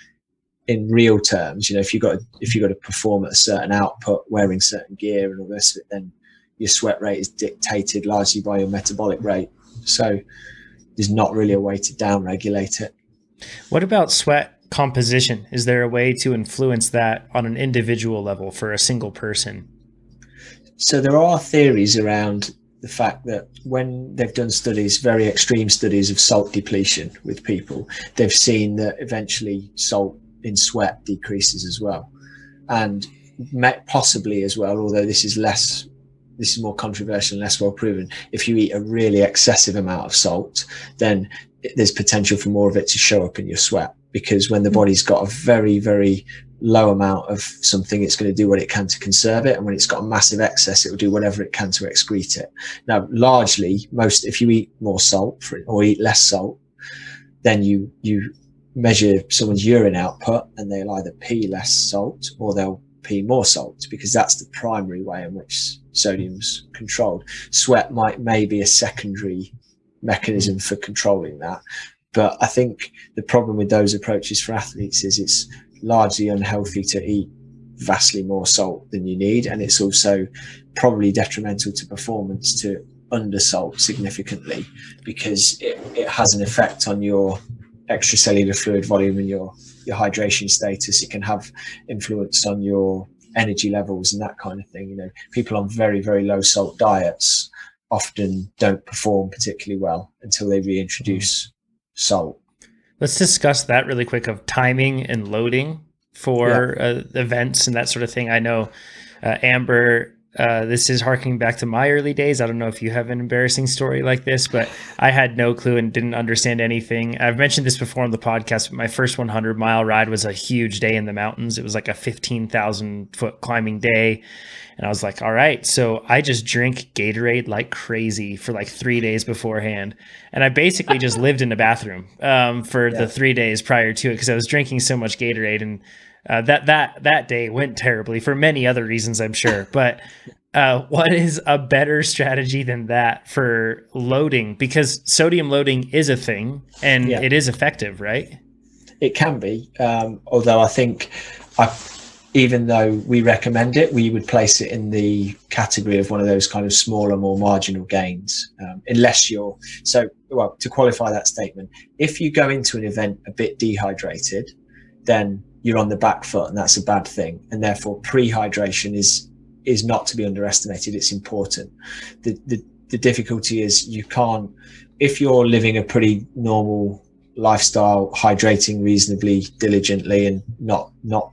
in real terms, you know, if you got if you got to perform at a certain output, wearing certain gear and all this, then your sweat rate is dictated largely by your metabolic rate. So there's not really a way to down regulate it. What about sweat composition? Is there a way to influence that on an individual level for a single person? So there are theories around the fact that when they've done studies, very extreme studies of salt depletion with people, they've seen that eventually salt in sweat decreases as well. And possibly as well, although this is less this is more controversial and less well proven. If you eat a really excessive amount of salt, then there's potential for more of it to show up in your sweat because when the hmm. body's got a very, very low amount of something, it's going to do what it can to conserve it. And when it's got a massive excess, it will do whatever it can to excrete it. Now, largely, most, if you eat more salt for, or eat less salt, then you, you measure someone's urine output and they'll either pee less salt or they'll pee more salt because that's the primary way in which sodium's controlled. Sweat might may be a secondary mechanism for controlling that. But I think the problem with those approaches for athletes is it's largely unhealthy to eat vastly more salt than you need. And it's also probably detrimental to performance to undersalt significantly because it, it has an effect on your extracellular fluid volume and your, your hydration status. It can have influence on your energy levels and that kind of thing. You know, people on very, very low salt diets often don't perform particularly well until they reintroduce salt. Let's discuss that really quick of timing and loading for yeah. uh, events and that sort of thing. I know uh, Amber uh, this is harking back to my early days. I don't know if you have an embarrassing story like this, but I had no clue and didn't understand anything. I've mentioned this before on the podcast, but my first 100 mile ride was a huge day in the mountains. It was like a 15,000 foot climbing day. And I was like, all right. So I just drink Gatorade like crazy for like three days beforehand. And I basically just lived in the bathroom um, for yeah. the three days prior to it because I was drinking so much Gatorade. And uh, that that that day went terribly for many other reasons, I'm sure. But uh, what is a better strategy than that for loading? Because sodium loading is a thing, and yeah. it is effective, right? It can be, um, although I think I even though we recommend it, we would place it in the category of one of those kind of smaller, more marginal gains, um, unless you're so. Well, to qualify that statement, if you go into an event a bit dehydrated, then you're on the back foot, and that's a bad thing. And therefore, pre-hydration is is not to be underestimated. It's important. The, the the difficulty is you can't if you're living a pretty normal lifestyle, hydrating reasonably diligently, and not not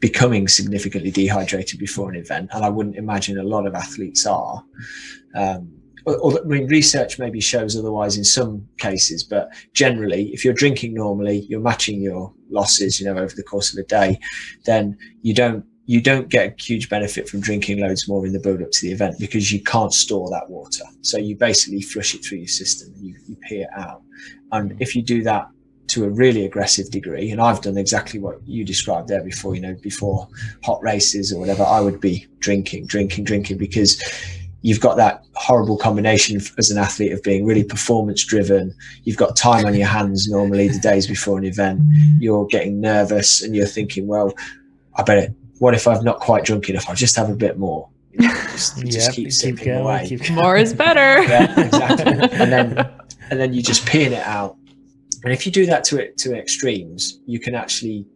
becoming significantly dehydrated before an event. And I wouldn't imagine a lot of athletes are. Um, or, I mean, research maybe shows otherwise in some cases, but generally, if you're drinking normally, you're matching your losses, you know, over the course of a day, then you don't you don't get a huge benefit from drinking loads more in the build up to the event because you can't store that water. So you basically flush it through your system and you, you pee it out. And if you do that to a really aggressive degree, and I've done exactly what you described there before, you know, before hot races or whatever, I would be drinking, drinking, drinking because you've got that horrible combination of, as an athlete of being really performance driven. You've got time on your hands normally the days before an event. You're getting nervous and you're thinking, well, I better, what if I've not quite drunk enough? I'll just have a bit more. You know, just, Yep, just keep keep sipping going, away. keep More is better. Yeah, exactly. and then and then you just peeing it out. And if you do that to it to extremes, you can actually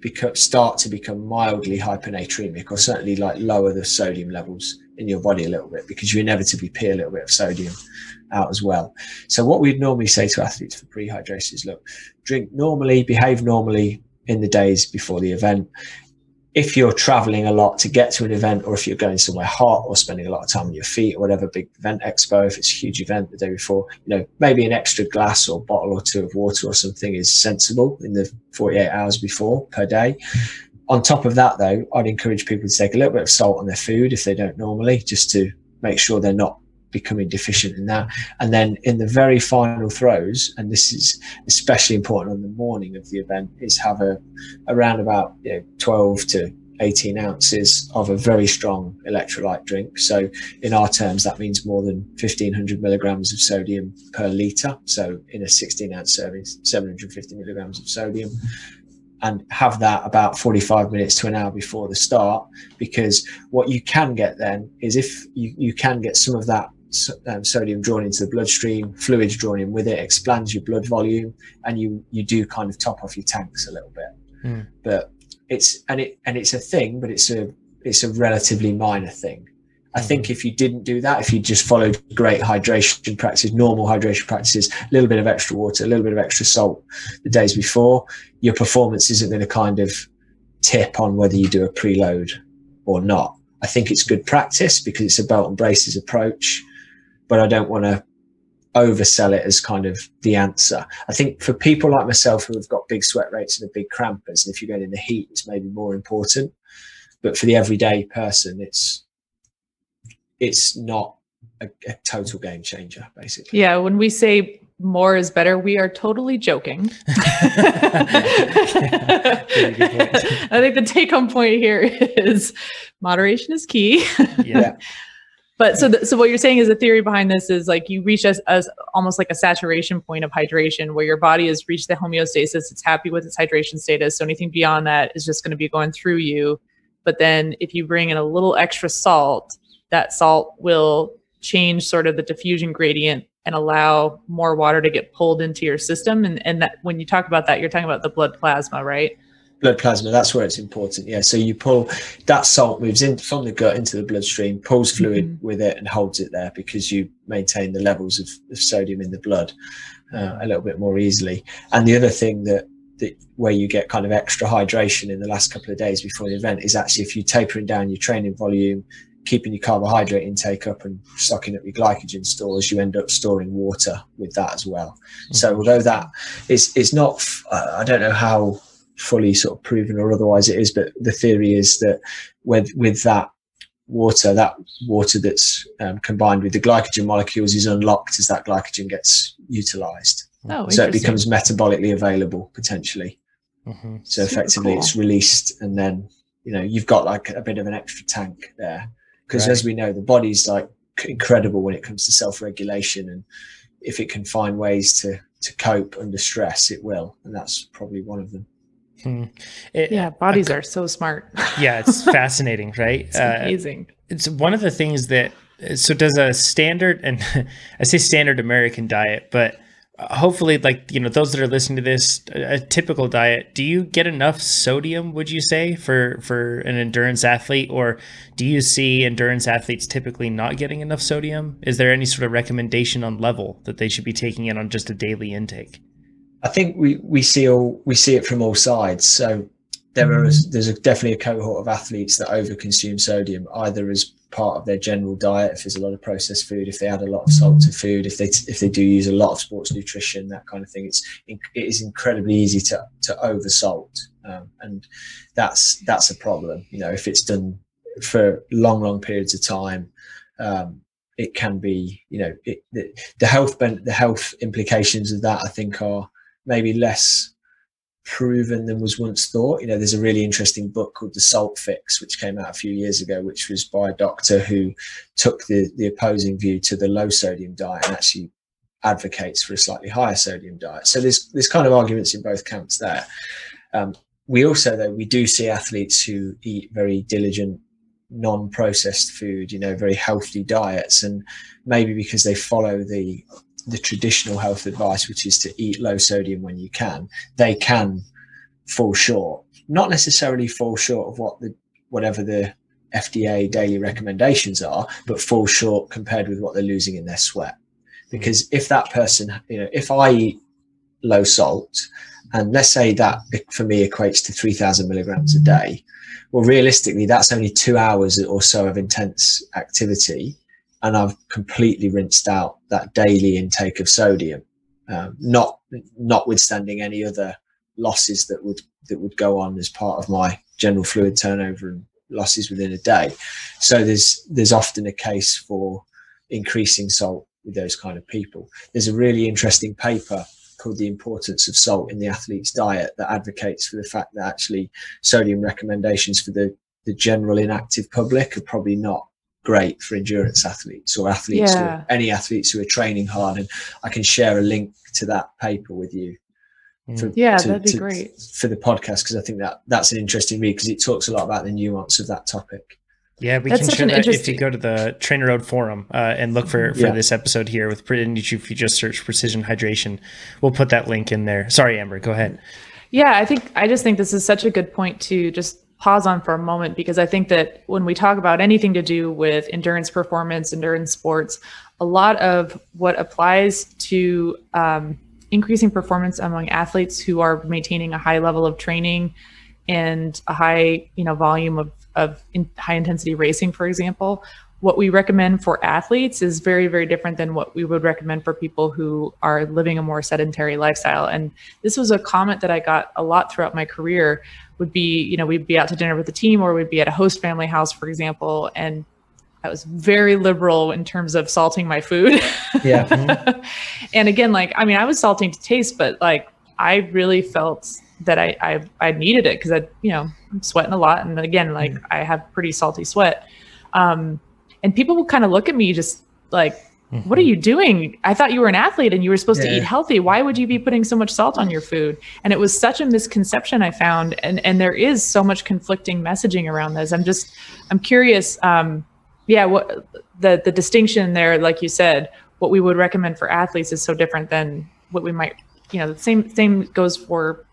become start to become mildly hyponatremic or certainly like lower the sodium levels in your body a little bit because you inevitably pee a little bit of sodium out as well. So what we'd normally say to athletes for prehydration is look, drink normally, behave normally in the days before the event. If you're traveling a lot to get to an event, or if you're going somewhere hot or spending a lot of time on your feet or whatever, big event expo, if it's a huge event the day before, you know, maybe an extra glass or bottle or two of water or something is sensible in the 48 hours before per day. On top of that, though, I'd encourage people to take a little bit of salt on their food if they don't normally, just to make sure they're not becoming deficient in that. And then in the very final throes, and this is especially important on the morning of the event, is have a around about you know, 12 to 18 ounces of a very strong electrolyte drink. So in our terms, that means more than 1500 milligrams of sodium per liter. So in a 16 ounce serving, 750 milligrams of sodium and have that about 45 minutes to an hour before the start because what you can get then is if you, you can get some of that um, sodium drawn into the bloodstream fluids drawn in with it expands your blood volume and you you do kind of top off your tanks a little bit Mm. but it's and it and it's a thing but it's a it's a relatively minor thing I think if you didn't do that, if you just followed great hydration practices, normal hydration practices, a little bit of extra water, a little bit of extra salt the days before, your performance isn't going to kind of tip on whether you do a preload or not. I think it's good practice because it's a belt and braces approach, but I don't want to oversell it as kind of the answer. I think for people like myself who have got big sweat rates and are big crampers, and if you're going in the heat, it's maybe more important. But for the everyday person, it's it's not a, a total game changer, basically. Yeah, when we say more is better, we are totally joking. Very. I think the take home point here is moderation is key. Yeah. But so, th- so what you're saying is the theory behind this is like you reach as, as almost like a saturation point of hydration where your body has reached the homeostasis. It's happy with its hydration status. So anything beyond that is just going to be going through you. But then if you bring in a little extra salt, that salt will change sort of the diffusion gradient and allow more water to get pulled into your system. And, and that when you talk about that, you're talking about the blood plasma, right? blood plasma that's where it's important yeah so you pull that salt moves in from the gut into the bloodstream pulls fluid Mhm. with it and holds it there because you maintain the levels of, of sodium in the blood uh, a little bit more easily and the other thing that that where you get kind of extra hydration in the last couple of days before the event is actually if you're tapering down your training volume keeping your carbohydrate intake up and stocking up your glycogen stores you end up storing water with that as well. So although that is is not uh, i don't know how fully sort of proven or otherwise it is but the theory is that with with that water that water that's um, combined with the glycogen molecules is unlocked as that glycogen gets utilized. Oh, so it becomes metabolically available potentially. Mhm. so Super effectively cool. it's released and then you know you've got like a bit of an extra tank there because Right. as we know the body's like incredible when it comes to self-regulation and if it can find ways to to cope under stress it will and that's probably one of them Hmm. It- yeah, bodies are so smart. yeah, it's fascinating, right? It's Uh, amazing. it's one of the things that so does a standard and i say standard american diet but hopefully like you know those that are listening to this a, a typical diet do you get enough sodium would you say for for an endurance athlete? Or do you see endurance athletes typically not getting enough sodium? Is there any sort of recommendation on level that they should be taking in on just a daily intake? I think we, we see all we see it from all sides. So there are there's a, definitely a cohort of athletes that overconsume sodium either as part of their general diet if there's a lot of processed food if they add a lot of salt to food if they if they do use a lot of sports nutrition that kind of thing. It's it is incredibly easy to to oversalt um, and that's that's a problem. You know if it's done for long long periods of time um, it can be you know it, the, the health ben- the health implications of that I think are maybe less proven than was once thought. You know, there's a really interesting book called The Salt Fix, which came out a few years ago, which was by a doctor who took the, the opposing view to the low sodium diet and actually advocates for a slightly higher sodium diet. So there's there's kind of arguments in both camps there. Um, we also though we do see athletes who eat very diligent non-processed food you know very healthy diets and maybe because they follow the the traditional health advice which is to eat low sodium when you can they can fall short. Not necessarily fall short of what the whatever the FDA daily recommendations are but fall short compared with what they're losing in their sweat. Because if that person you know if I eat low salt and let's say that for me equates to 3000 milligrams a day well realistically that's only two hours or so of intense activity and i've completely rinsed out that daily intake of sodium um, not notwithstanding any other losses that would that would go on as part of my general fluid turnover and losses within a day. So there's there's often a case for increasing salt with those kind of people. There's a really interesting paper called The Importance of Salt in the Athlete's Diet that advocates for the fact that actually sodium recommendations for the, the general inactive public are probably not great for endurance athletes or athletes, yeah. who, any athletes who are training hard. And I can share a link to that paper with you. Mm. For, yeah, to, that'd be to, great for the podcast because I think that that's an interesting read because it talks a lot about the nuance of that topic. Yeah, we That's can share that interesting... if you go to the TrainerRoad forum uh, and look for, for yeah. this episode here with if you just search precision hydration, we'll put that link in there. Sorry, Amber, go ahead. Yeah, I think I just think this is such a good point to just pause on for a moment because I think that when we talk about anything to do with endurance performance, endurance sports, a lot of what applies to um, increasing performance among athletes who are maintaining a high level of training and a high you know volume of of in high intensity racing, for example, what we recommend for athletes is very, very different than what we would recommend for people who are living a more sedentary lifestyle. And this was a comment that I got a lot throughout my career would be, you know, we'd be out to dinner with the team or we'd be at a host family house, for example, and I was very liberal in terms of salting my food. Yeah. Mm-hmm. and again, like, I mean, I was salting to taste, but like, I really felt that I I, I needed it because I you know I'm sweating a lot and again like mm-hmm. I have pretty salty sweat, um, and people will kind of look at me just like mm-hmm. what are you doing? I thought you were an athlete and you were supposed yeah. to eat healthy. Why would you be putting so much salt on your food? And it was such a misconception I found, and and there is so much conflicting messaging around this. I'm just I'm curious. Um, yeah, what the the distinction there, like you said, what we would recommend for athletes is so different than what we might you know the same same goes for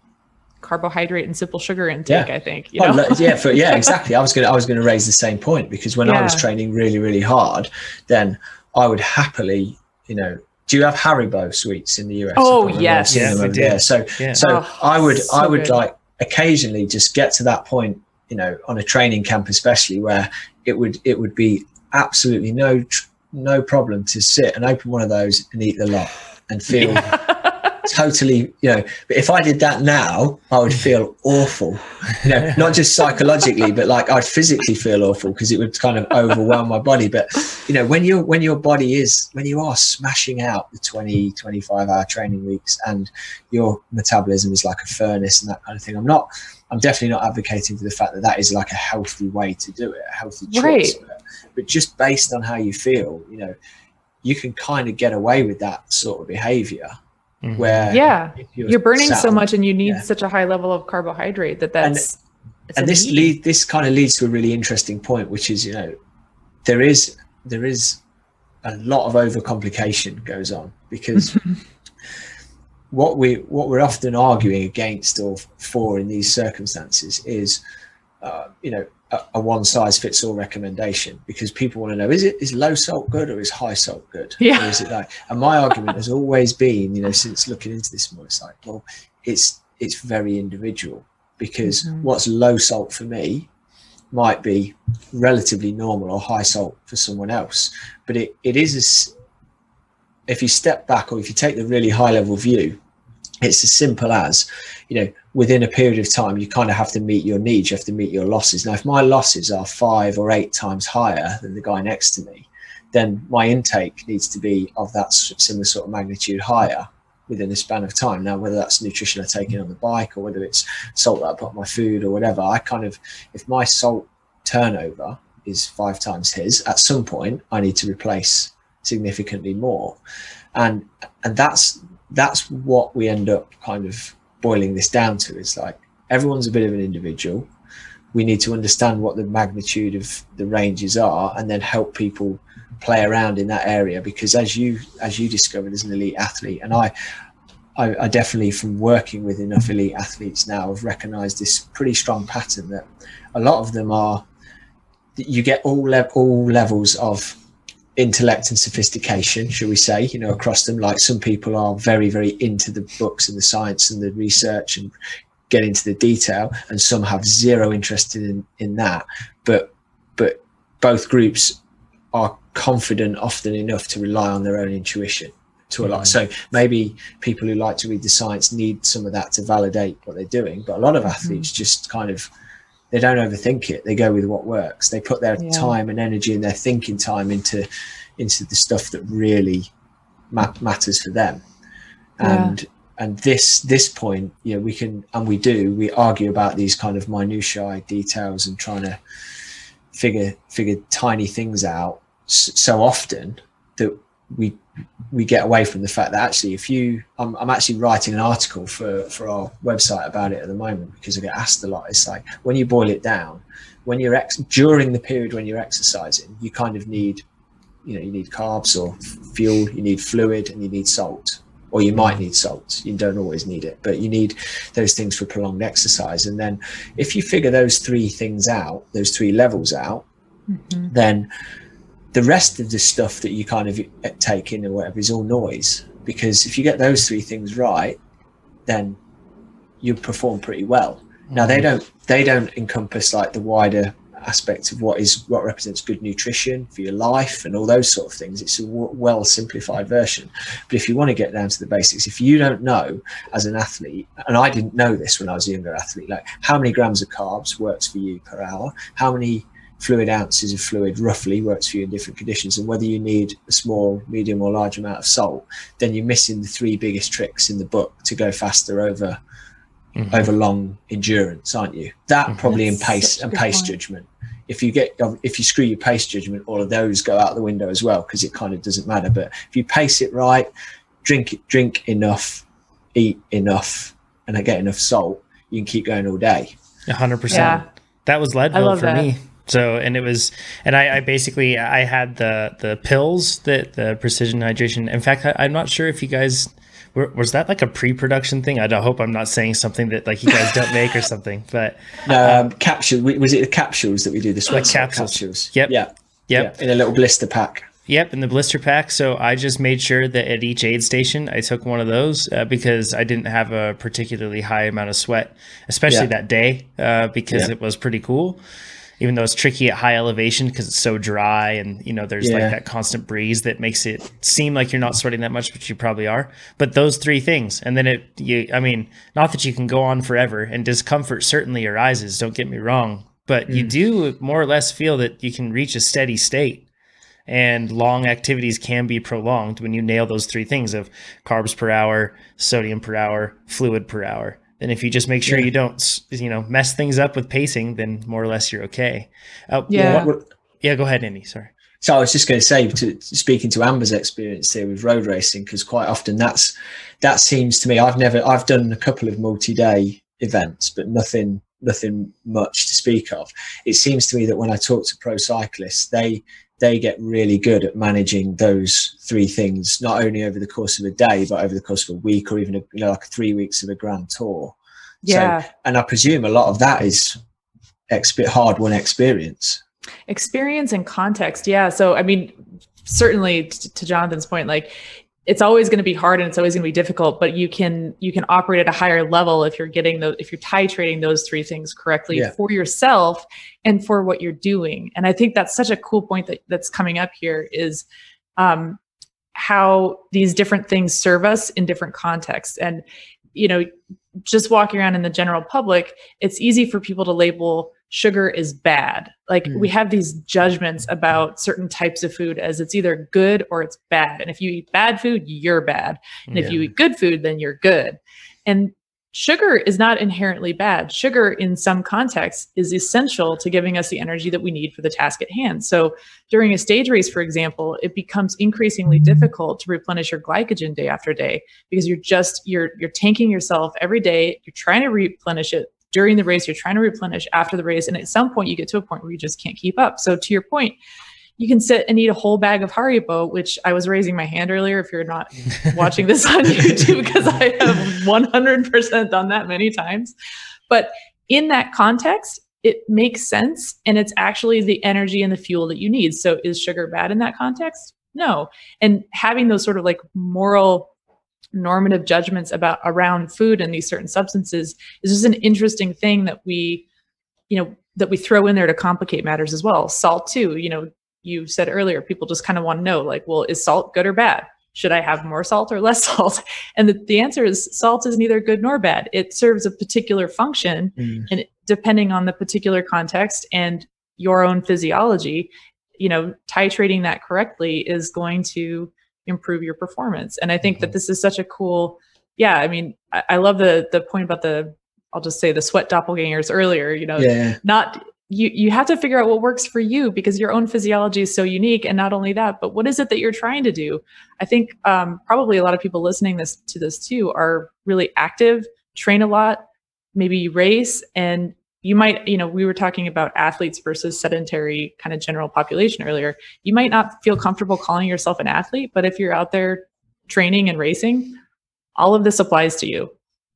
carbohydrate and simple sugar intake yeah. i think you know? yeah for, yeah exactly i was gonna i was gonna raise the same point because when yeah. i was training really really hard then i would happily you know do you have haribo sweets in the us oh yes. Yeah, yeah. so yeah. so oh, i would so i would good. like occasionally just get to that point you know on a training camp especially where it would it would be absolutely no no problem to sit and open one of those and eat the lot and feel totally, you know, but if I did that now, I would feel awful, you know, not just psychologically, but like I'd physically feel awful because it would kind of overwhelm my body. But, you know, when you when your body is, when you are smashing out the 20, 25 hour training weeks and your metabolism is like a furnace and that kind of thing, I'm not, I'm definitely not advocating for the fact that that is like a healthy way to do it, a healthy choice. Right. But, but just based on how you feel, you know, you can kind of get away with that sort of behavior mm-hmm. where yeah you're, you're, burning so much and you need yeah. such a high level of carbohydrate that that's and, and this lead this kind of leads to a really interesting point which is you know there is there is a lot of overcomplication goes on because what we what we're often arguing against or for in these circumstances is uh, you know a, a, one size fits all recommendation because people want to know is it is low salt good or is high salt good? Yeah. Or is it like and my argument has always been, you know, since looking into this more, it's like, well, it's it's very individual because mm-hmm. what's low salt for me might be relatively normal or high salt for someone else. But it, it is a, if you step back or if you take the really high level view, it's as simple as, you know, within a period of time, you kind of have to meet your needs. You have to meet your losses. Now, if my losses are five or eight times higher than the guy next to me, then my intake needs to be of that similar sort of magnitude higher. within a span of time. Now, whether that's nutrition I take in on the bike or whether it's salt that I put on my food or whatever, I kind of, if my salt turnover is five times his, at some point I need to replace significantly more. And and that's that's what we end up kind of boiling this down to. It's like everyone's a bit of an individual. We need to understand what the magnitude of the ranges are and then help people play around in that area because as you as you discovered as an elite athlete and I I, I definitely from working with enough elite athletes now have recognized this pretty strong pattern that a lot of them are you get all le- all levels of intellect and sophistication, shall we say, you know, across them. Like some people are very, very into the books and the science and the research and get into the detail, and some have zero interest in in that. But but both groups are confident often enough to rely on their own intuition to a lot. Mm-hmm. So maybe people who like to read the science need some of that to validate what they're doing. But a lot of mm-hmm. athletes mm-hmm. just kind of they don't overthink it. They go with what works. They put their yeah. time and energy and their thinking time into into the stuff that really ma- matters for them. And yeah. and this this point, you know, we can and we do we argue about these kind of minutiae details and trying to figure figure tiny things out so often that we we get away from the fact that actually if you I'm, I'm actually writing an article for for our website about it at the moment because I get asked a lot. It's like when you boil it down when you're ex during the period when you're exercising you kind of need you know you need carbs or fuel you need fluid and you need salt or you might need salt. You don't always need it but you need those things for prolonged exercise. And then if you figure those three things out those three levels out mm-hmm. then the rest of the stuff that you kind of take in or whatever is all noise because if you get those three things right then you perform pretty well. Now they mm-hmm. don't they don't encompass like the wider aspects of what is what represents good nutrition for your life and all those sort of things. It's a w- well simplified version. But if you want to get down to the basics if you don't know as an athlete and i didn't know this when i was a younger athlete like how many grams of carbs works for you per hour? How many fluid ounces of fluid roughly works for you in different conditions and whether you need a small medium or large amount of salt then you're missing the three biggest tricks in the book to go faster over mm-hmm. over long endurance aren't you that mm-hmm. probably in pace and pace point. judgment if you get if you screw your pace judgment all of those go out the window as well because it kind of doesn't matter but if you pace it right drink it drink enough eat enough and I get enough salt you can keep going all day 100% yeah. that was leadville for that. me so, and it was, and I, I, basically I had the the pills that the precision hydration. In fact, I, am not sure if you guys were, was that like a pre-production thing. I hope I'm not saying something that like you guys don't make or something. But no, um, capsule was it the capsules that we do? The sweat capsules. capsules. Yep. Yeah. Yep. Yeah, in a little blister pack. Yep, in the blister pack. So I just made sure that at each aid station, I took one of those uh, because I didn't have a particularly high amount of sweat, especially yeah. that day, uh, because yeah. it was pretty cool even though it's tricky at high elevation because it's so dry and you know there's yeah. like that constant breeze that makes it seem like you're not sweating that much but you probably are but those three things and then it you i mean not that you can go on forever and discomfort certainly arises don't get me wrong but mm. you do more or less feel that you can reach a steady state and long activities can be prolonged when you nail those three things of carbs per hour sodium per hour fluid per hour and if you just make sure yeah. you don't, you know, mess things up with pacing, then more or less you're okay. Uh, yeah. What, what, yeah. Go ahead, Andy. Sorry. So I was just going to say, to, speaking to Amber's experience here with road racing, because quite often that's that seems to me. I've never, I've done a couple of multi-day events, but nothing, nothing much to speak of. It seems to me that when I talk to pro cyclists, they they get really good at managing those three things, not only over the course of a day, but over the course of a week or even a, you know, like three weeks of a grand tour. Yeah. So, and I presume a lot of that is exp- hard won experience. Experience and context. Yeah. So, I mean, certainly t- to Jonathan's point, like it's always going to be hard and it's always going to be difficult but you can you can operate at a higher level if you're getting those if you're titrating those three things correctly yeah. for yourself and for what you're doing and i think that's such a cool point that, that's coming up here is um, how these different things serve us in different contexts and you know just walking around in the general public it's easy for people to label sugar is bad. Like Mm. we have these judgments about certain types of food as it's either good or it's bad. And if you eat bad food, you're bad. And if you eat good food, then you're good. And sugar is not inherently bad. Sugar, in some contexts, is essential to giving us the energy that we need for the task at hand. So, during a stage race, for example, it becomes increasingly difficult to replenish your glycogen day after day because you're just you're you're tanking yourself every day. You're trying to replenish it during the race. You're trying to replenish after the race, and at some point, you get to a point where you just can't keep up. So, to your point. You can sit and eat a whole bag of Haribo, which I was raising my hand earlier. If you're not watching this on YouTube because I have 100% done that many times. But in that context, it makes sense and it's actually the energy and the fuel that you need. So is sugar bad in that context? No. And having those sort of like moral normative judgments about around food and these certain substances is just an interesting thing that we you know that we throw in there to complicate matters as well. Salt too, you know, you said earlier people just kind of want to know like well is salt good or bad? should I have more salt or less salt? And the, the answer is salt is neither good nor bad. It serves a particular function, Mm. and depending on the particular context and your own physiology, you know, titrating that correctly is going to improve your performance. And I think that this is such a cool, yeah. I mean, I, I love the the point about the, I'll just say the sweat doppelgangers earlier. You know, Yeah. not you you have to figure out what works for you because your own physiology is so unique and not only that but what is it that you're trying to do i think um, probably a lot of people listening this to this too are really active train a lot maybe race and you might you know we were talking about athletes versus sedentary kind of general population earlier you might not feel comfortable calling yourself an athlete but if you're out there training and racing all of this applies to you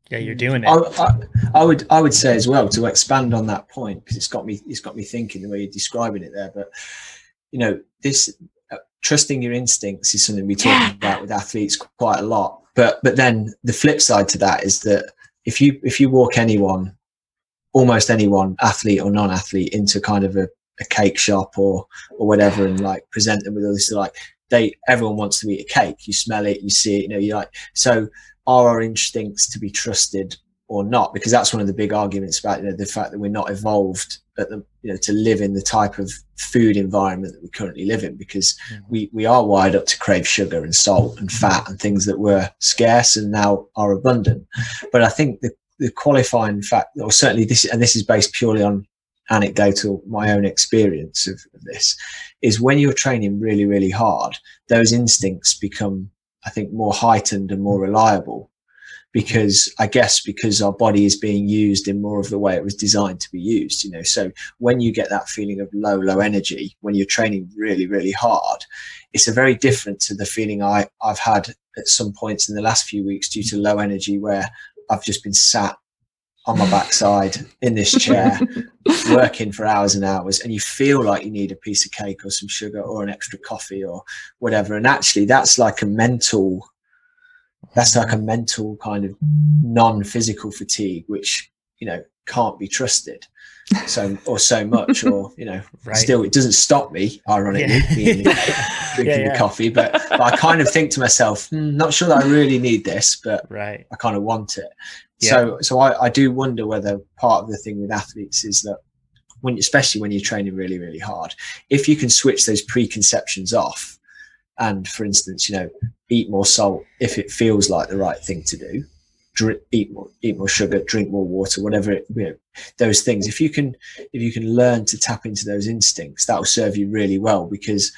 Yeah, you're doing it. I, I, I would I would say as well to expand on that point because it's got me it's got me thinking the way you're describing it there. But you know, this uh, trusting your instincts is something we talk Yeah. about with athletes quite a lot. But but then the flip side to that is that if you if you walk anyone, almost anyone, athlete or non-athlete, into kind of a, a cake shop or or whatever, and like present them with all this like they everyone wants to eat a cake. You smell it, you see it, you know, you like so are our instincts to be trusted or not because that's one of the big arguments about you know the fact that we're not evolved at the you know to live in the type of food environment that we currently live in because Mhm. we we are wired up to crave sugar and salt and fat and things that were scarce and now are abundant but i think the the qualifying fact or certainly this and this is based purely on anecdotal my own experience of, of this is when you're training really really hard those instincts become I think more heightened and more reliable because I guess because our body is being used in more of the way it was designed to be used, you know. So when you get that feeling of low, low energy, when you're training really, really hard, it's a very different to the feeling I, I've had at some points in the last few weeks due to low energy where I've just been sat on my backside in this chair working for hours and hours and you feel like you need a piece of cake or some sugar or an extra coffee or whatever. And actually that's like a mental that's like a mental kind of non-physical fatigue which you know can't be trusted so or so much or you know right. still it doesn't stop me ironically Yeah. being drinking Yeah, yeah. the coffee but, but i kind of think to myself hmm, not sure that i really need this but right. I kind of want it. So, so I, I do wonder whether part of the thing with athletes is that when, especially when you're training really, really hard, if you can switch those preconceptions off, and for instance, you know, eat more salt if it feels like the right thing to do, drink, eat more, eat more sugar, drink more water, whatever it, you know, those things. If you can, if you can learn to tap into those instincts, that will serve you really well because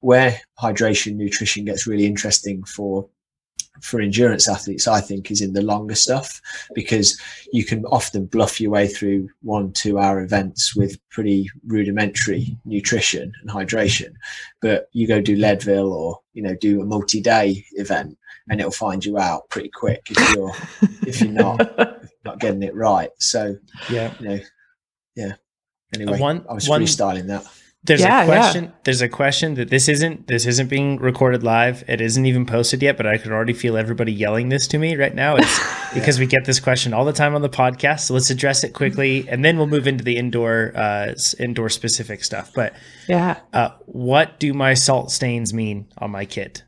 where hydration, nutrition gets really interesting for for endurance athletes, I think, is in the longer stuff because you can often bluff your way through one, two hour events with pretty rudimentary nutrition and hydration. But you go do Leadville or, you know, do a multi day event and it'll find you out pretty quick if you're if you're not not getting it right. So, Yeah. you know, yeah. Anyway, one- I was one- freestyling that. There's Yeah, a yeah. question. There's a question that this isn't. This isn't being recorded live. It isn't even posted yet. But I could already feel everybody yelling this to me right now. It's because we get this question all the time on the podcast. So let's address it quickly, and then we'll move into the indoor, uh, indoor specific stuff. But yeah uh, what do my salt stains mean on my kit?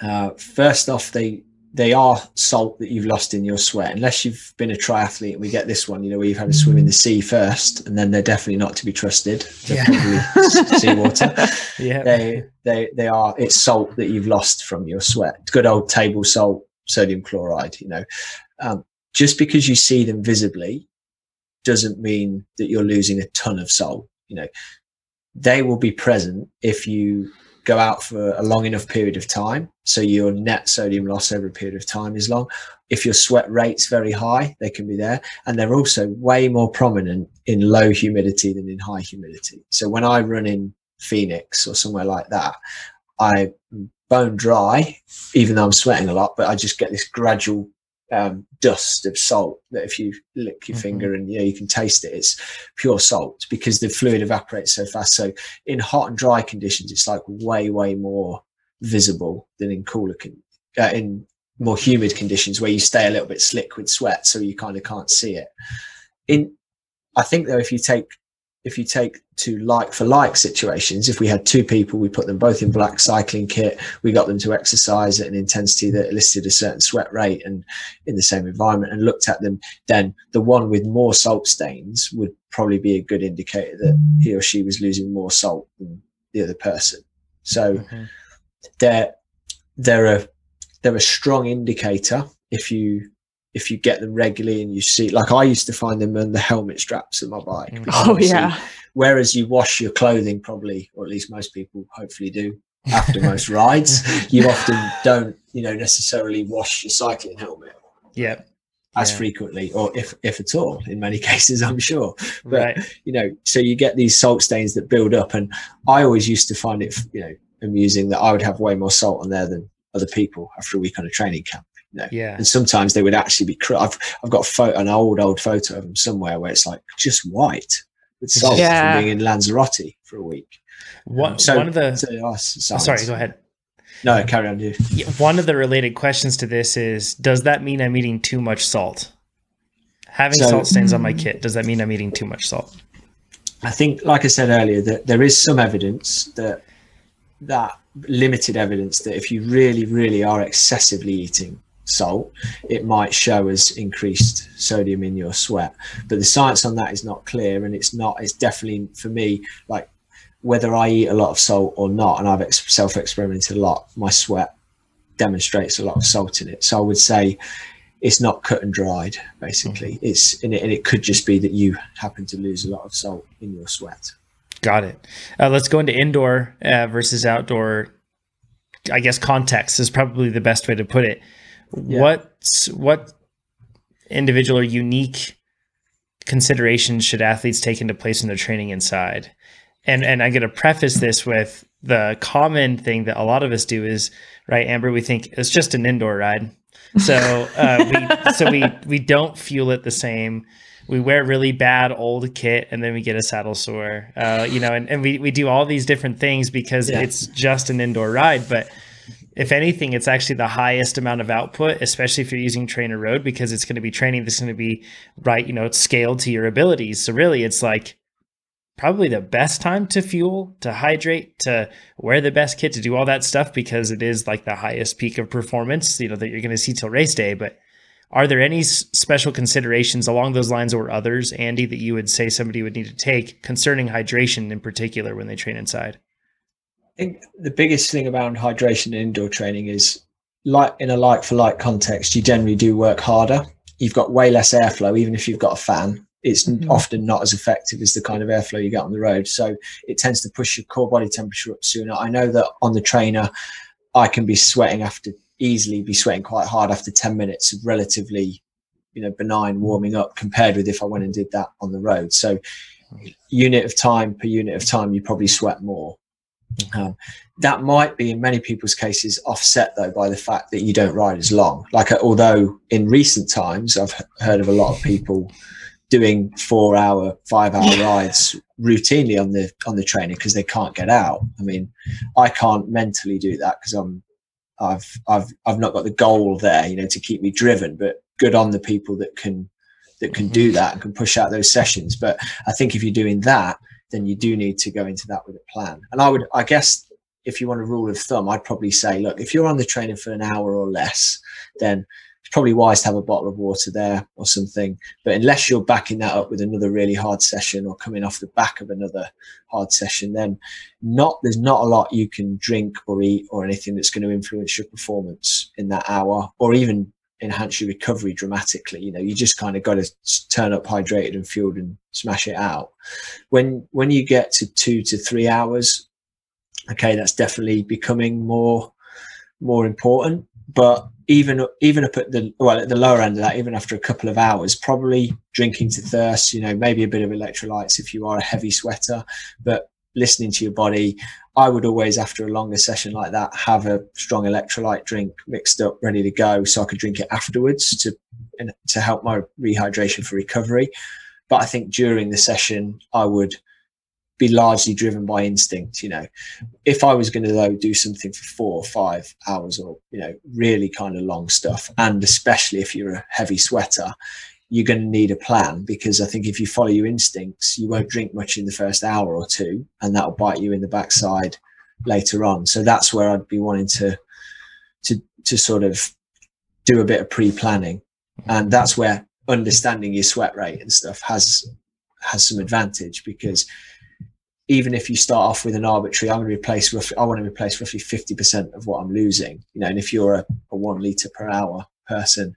Uh, first off, they they are salt that you've lost in your sweat. Unless you've been a triathlete and we get this one you know where you've had to swim in the sea first and then they're definitely not to be trusted they're Yeah. seawater. Yeah. they they they are it's salt that you've lost from your sweat. Good old table salt sodium chloride you know. Um, just because you see them visibly doesn't mean that you're losing a ton of salt you know. They will be present if you go out for a long enough period of time so your net sodium loss over a period of time is long. If your sweat rate's very high they can be there. And they're also way more prominent in low humidity than in high humidity. So when i run in phoenix or somewhere like that i bone dry even though i'm sweating a lot but i just get this gradual um, dust of salt that if you lick your Mhm. finger and yeah, you can taste it it's pure salt because the fluid evaporates so fast so in hot and dry conditions it's like way way more visible than in cooler con- uh, in more humid conditions where you stay a little bit slick with sweat so you kind of can't see it in i think though if you take if you take to like for like situations if we had two people we put them both in black cycling kit we got them to exercise at an intensity that elicited a certain sweat rate and in the same environment and looked at them then the one with more salt stains would probably be a good indicator that he or she was losing more salt than the other person so Mhm. they're they're a they're a strong indicator if you if you get them regularly and you see like I used to find them on the helmet straps of my bike. Mhm. Oh yeah. Whereas you wash your clothing probably, or at least most people hopefully do after most rides, you often don't, you know, necessarily wash your cycling helmet Yep. as Yeah. frequently or if if at all in many cases i'm sure But- Right. you know so you get these salt stains that build up and i always used to find it you know amusing that i would have way more salt on there than other people after a week on a training camp Yeah. and sometimes they would actually be cr- I've, I've got a photo an old old photo of them somewhere where it's like just white with salt Yeah. from being in lanzarote for a week One, so, one of the. so, oh, s- science. sorry, go ahead. no carry on dude. Yeah, One of the related questions to this is Does that mean I'm eating too much salt? Having So- salt stains on my Mm. kit, does that mean I'm eating too much salt? I think, like I said earlier, that there is some evidence that that limited evidence that if you really, really are excessively eating salt, it might show as increased sodium in your sweat. But the science on that is not clear, and it's not. It's definitely for me like whether I eat a lot of salt or not, and I've ex- self-experimented a lot. My sweat demonstrates a lot of salt in it, so I would say it's not cut and dried. Basically, it's and it, and it could just be that you happen to lose a lot of salt in your sweat. Got it. Uh, let's go into indoor uh, versus outdoor. I guess context is probably the best way to put it. Yeah. What what individual or unique considerations should athletes take into place in their training inside? And and I'm going to preface this with the common thing that a lot of us do is right, Amber. We think it's just an indoor ride, so uh, we so we we don't fuel it the same we wear really bad old kit and then we get a saddle sore uh, you know and, and we, we do all these different things because Yeah. it's just an indoor ride but if anything it's actually the highest amount of output especially if you're using TrainerRoad because it's going to be training that's going to be right you know it's scaled to your abilities so really it's like probably the best time to fuel to hydrate to wear the best kit to do all that stuff because it is like the highest peak of performance you know that you're going to see till race day but are there any special considerations along those lines or others, Andy, that you would say somebody would need to take concerning hydration in particular when they train inside? I think the biggest thing about hydration in indoor training is like in a like for like context, you generally do work harder. You've got way less airflow, even if you've got a fan. It's Mhm. often not as effective as the kind of airflow you get on the road. So it tends to push your core body temperature up sooner. I know that on the trainer, I can be sweating after easily be sweating quite hard after 10 minutes of relatively, you know, benign warming up compared with if I went and did that on the road. So unit of time per unit of time, you probably sweat more. Um, that might be in many people's cases offset though by the fact that you don't ride as long. Like, uh, although in recent times I've heard of a lot of people doing four hour, five hour rides routinely on the on the trainer because they can't get out. I mean, I can't mentally do that because I'm I've I've I've not got the goal there, you know, to keep me driven. But good on the people that can that can do that and can push out those sessions. But I think if you're doing that, then you do need to go into that with a plan. And I would, I guess, if you want a rule of thumb, I'd probably say, look, if you're on the training for an hour or less, then it's probably wise to have a bottle of water there or something. But unless you're backing that up with another really hard session or coming off the back of another hard session, then not there's not a lot you can drink or eat or anything that's going to influence your performance in that hour or even enhance your recovery dramatically. You know, you just kind of got to turn up hydrated and fueled and smash it out. When when you get to two to three hours, okay, that's definitely becoming more more important. But even even up at the well at the lower end of that, even after a couple of hours, probably drinking to thirst. You know, maybe a bit of electrolytes if you are a heavy sweater, but listening to your body. I would always, after a longer session like that, have a strong electrolyte drink mixed up, ready to go, so I could drink it afterwards to to help my rehydration for recovery. But I think during the session, I would be largely driven by instinct. You know, if I was going to though do something for four or five hours or you know really kind of long stuff, and especially if you're a heavy sweater, you're going to need a plan because I think if you follow your instincts, you won't drink much in the first hour or two, and that'll bite you in the backside later on. So that's where I'd be wanting to to to sort of do a bit of pre-planning, and that's where understanding your sweat rate and stuff has has some advantage because even if you start off with an arbitrary, I'm going to replace roughly, I want to replace roughly 50% of what I'm losing, you know, and if you're a, a one litre per hour person,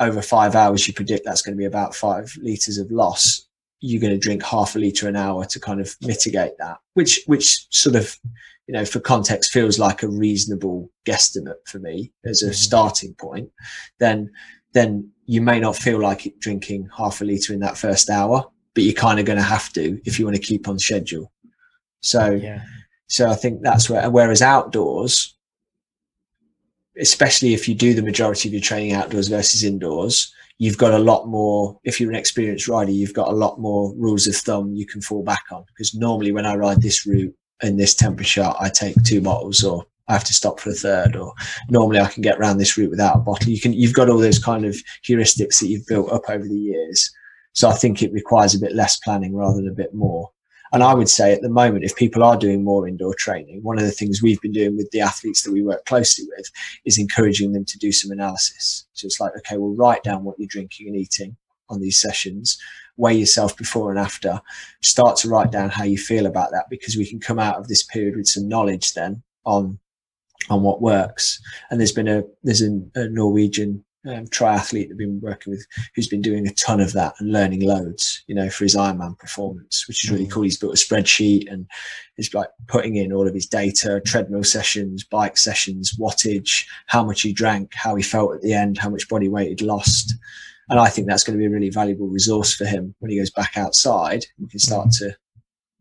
over five hours, you predict that's going to be about five litres of loss. You're going to drink half a litre an hour to kind of mitigate that, which, which sort of, you know, for context feels like a reasonable guesstimate for me as a mm-hmm. starting point. Then, then you may not feel like it drinking half a litre in that first hour but you're kind of going to have to if you want to keep on schedule. So, yeah. so I think that's where. Whereas outdoors, especially if you do the majority of your training outdoors versus indoors, you've got a lot more. If you're an experienced rider, you've got a lot more rules of thumb you can fall back on. Because normally, when I ride this route in this temperature, I take two bottles, or I have to stop for a third, or normally I can get around this route without a bottle. You can. You've got all those kind of heuristics that you've built up over the years so I think it requires a bit less planning rather than a bit more. And I would say at the moment, if people are doing more indoor training, one of the things we've been doing with the athletes that we work closely with is encouraging them to do some analysis. So it's like, okay, well, write down what you're drinking and eating on these sessions, weigh yourself before and after, start to write down how you feel about that because we can come out of this period with some knowledge then on on what works. And there's been a there's a, a Norwegian um, triathlete I've been working with who's been doing a ton of that and learning loads, you know, for his Ironman performance, which is really mm. cool. He's built a spreadsheet and he's like putting in all of his data, treadmill sessions, bike sessions, wattage, how much he drank, how he felt at the end, how much body weight he'd lost. And I think that's going to be a really valuable resource for him when he goes back outside. We can start mm. to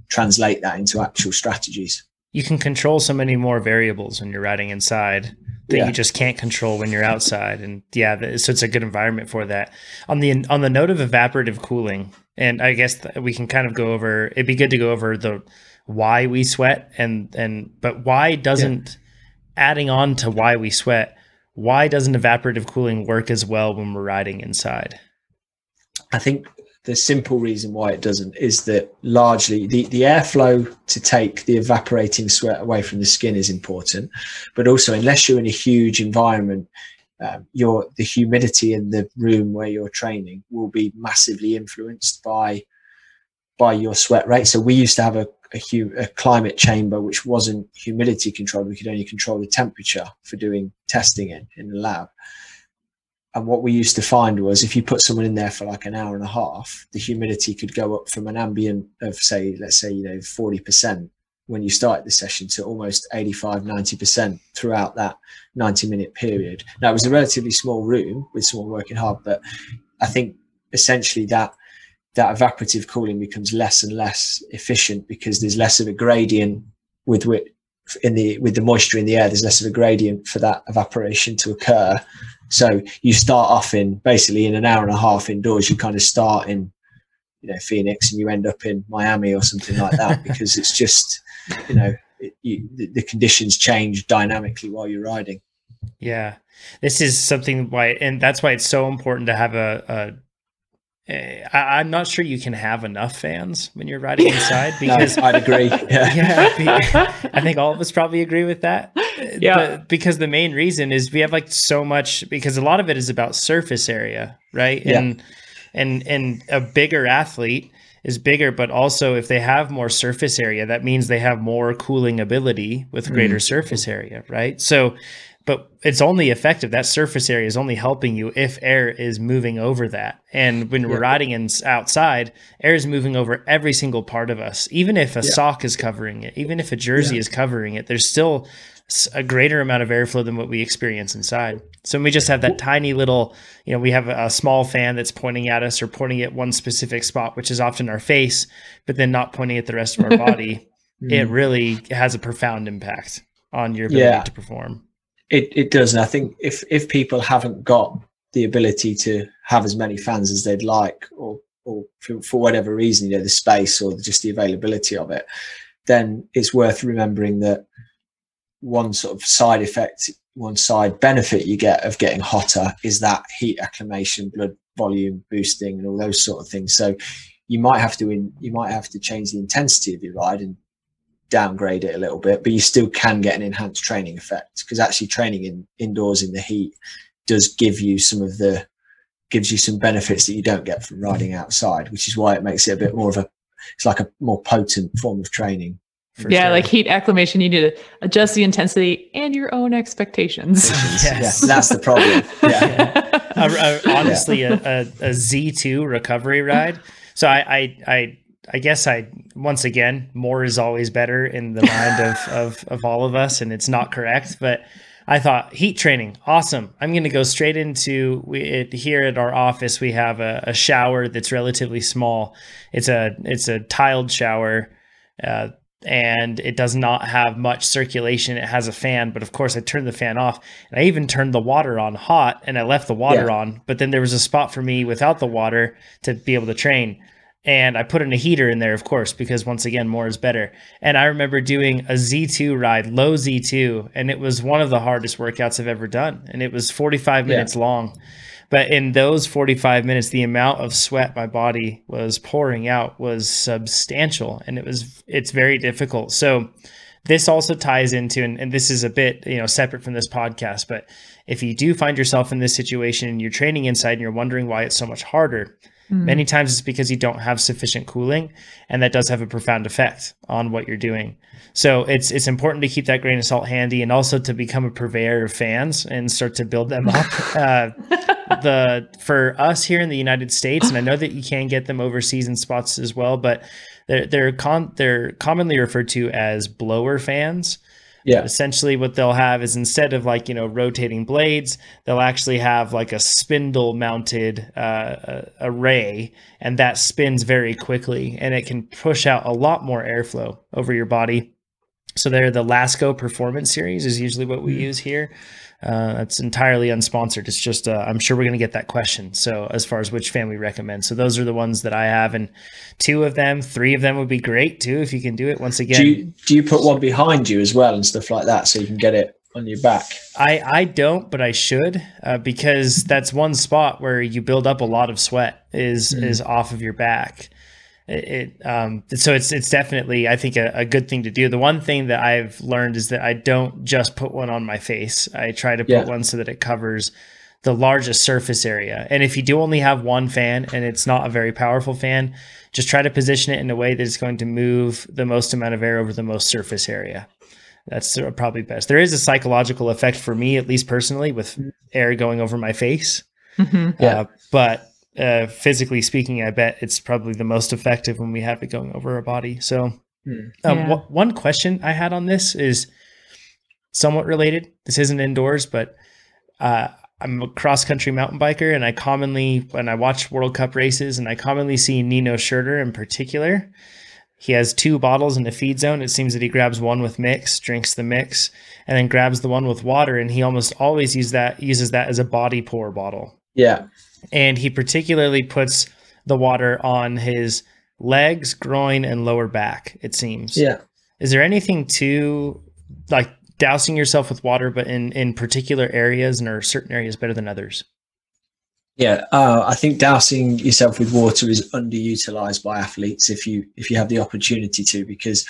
translate that into actual strategies. You can control so many more variables when you're riding inside that yeah. you just can't control when you're outside. And yeah, so it's a good environment for that. On the on the note of evaporative cooling, and I guess we can kind of go over. It'd be good to go over the why we sweat and and but why doesn't yeah. adding on to why we sweat? Why doesn't evaporative cooling work as well when we're riding inside? I think the simple reason why it doesn't is that largely the, the airflow to take the evaporating sweat away from the skin is important, but also unless you're in a huge environment, um, your the humidity in the room where you're training will be massively influenced by by your sweat rate. So we used to have a, a, hu- a climate chamber which wasn't humidity controlled. We could only control the temperature for doing testing in in the lab. And what we used to find was if you put someone in there for like an hour and a half, the humidity could go up from an ambient of say, let's say, you know, 40% when you start the session to almost 85, 90% throughout that 90 minute period. Now it was a relatively small room with someone working hard, but I think essentially that that evaporative cooling becomes less and less efficient because there's less of a gradient with which in the with the moisture in the air, there's less of a gradient for that evaporation to occur. So you start off in basically in an hour and a half indoors. You kind of start in, you know, Phoenix, and you end up in Miami or something like that because it's just, you know, it, you, the, the conditions change dynamically while you're riding. Yeah, this is something why, and that's why it's so important to have a, a Eh, I, I'm not sure you can have enough fans when you're riding inside because no, I'd agree. Yeah. yeah, be- I think all of us probably agree with that. Eh, yeah. But because the main reason is we have like so much because a lot of it is about surface area, right? Yeah. And and and a bigger athlete is bigger, but also if they have more surface area, that means they have more cooling ability with mm-hmm. greater surface area, right? So but it's only effective. That surface area is only helping you if air is moving over that. And when we're riding in outside, air is moving over every single part of us. Even if a Yeah. sock is covering it, even if a jersey Yeah. is covering it, there's still a greater amount of airflow than what we experience inside. So when we just have that tiny little, you know, we have a, small fan that's pointing at us or pointing at one specific spot, which is often our face, but then not pointing at the rest of our body. It Mm. really has a profound impact on your ability Yeah. to perform. It it does, and I think if if people haven't got the ability to have as many fans as they'd like, or or for, for whatever reason, you know, the space or just the availability of it, then it's worth remembering that one sort of side effect, one side benefit you get of getting hotter is that heat acclimation, blood volume boosting, and all those sort of things. So you might have to in, you might have to change the intensity of your ride and downgrade it a little bit, but you still can get an enhanced training effect because actually training in indoors in the heat does give you some of the gives you some benefits that you don't get from riding outside, which is why it makes it a bit more of a it's like a more potent form of training. yeah, sure. like heat acclimation, you need to adjust the intensity and your own expectations. Yes. Yeah, that's the problem. Yeah. a, a, honestly a, a, a Z2 recovery ride. So I, I, I, I guess I, once again, more is always better in the mind of, of, of all of us. And it's not correct, but I thought heat training, awesome. I'm going to go straight into we, it, here at our office. We have a, a shower that's relatively small. It's a, it's a tiled shower. Uh, and it does not have much circulation. It has a fan, but of course I turned the fan off and I even turned the water on hot and I left the water Yeah. on, but then there was a spot for me without the water to be able to train. And I put in a heater in there, of course, because once again, more is better. And I remember doing a Z2 ride, low Z2, and it was one of the hardest workouts I've ever done. And it was 45 Yeah. minutes long. But in those 45 minutes, the amount of sweat my body was pouring out was substantial and it was it's very difficult. So this also ties into and, and this is a bit, you know, separate from this podcast, but if you do find yourself in this situation and you're training inside and you're wondering why it's so much harder, Mm. many times it's because you don't have sufficient cooling and that does have a profound effect on what you're doing. So it's it's important to keep that grain of salt handy and also to become a purveyor of fans and start to build them up. Uh, the for us here in the united states and i know that you can get them overseas in spots as well but they're they're con they're commonly referred to as blower fans Yeah. essentially what they'll have is instead of like you know rotating blades they'll actually have like a spindle mounted uh, array and that spins very quickly and it can push out a lot more airflow over your body so they're the Lasko performance series is usually what we Mm. use here uh, it's entirely unsponsored it's just uh, i'm sure we're going to get that question so as far as which fan we recommend so those are the ones that i have and two of them three of them would be great too if you can do it once again Do you do you put one behind you as well and stuff like that so you can get it on your back? I, I don't, but I should uh, because that's one spot where you build up a lot of sweat is Mhm. is off of your back. It, it um so it's it's definitely I think a, a good thing to do. The one thing that I've learned is that I don't just put one on my face. I try to put Yeah. one so that it covers the largest surface area. And if you do only have one fan and it's not a very powerful fan, just try to position it in a way that it's going to move the most amount of air over the most surface area. That's probably best. There is a psychological effect for me, at least personally, with air going over my face. Mhm. Yeah. Uh, but uh, physically speaking, I bet it's probably the most effective when we have it going over our body. So, Hmm. um, Yeah. wha- one question I had on this is somewhat related. This isn't indoors, but uh, I'm a cross country mountain biker, and I commonly, when I watch World Cup races, and I commonly see Nino Schurter in particular. He has two bottles in the feed zone. It seems that he grabs one with mix, drinks the mix, and then grabs the one with water. And he almost always use that uses that as a body pour bottle Yeah. And he particularly puts the water on his legs, groin, and lower back. It seems. Yeah. Is there anything to like dousing yourself with water, but in in particular areas, and are certain areas better than others? Yeah, uh, I think dousing yourself with water is underutilized by athletes if you if you have the opportunity to, because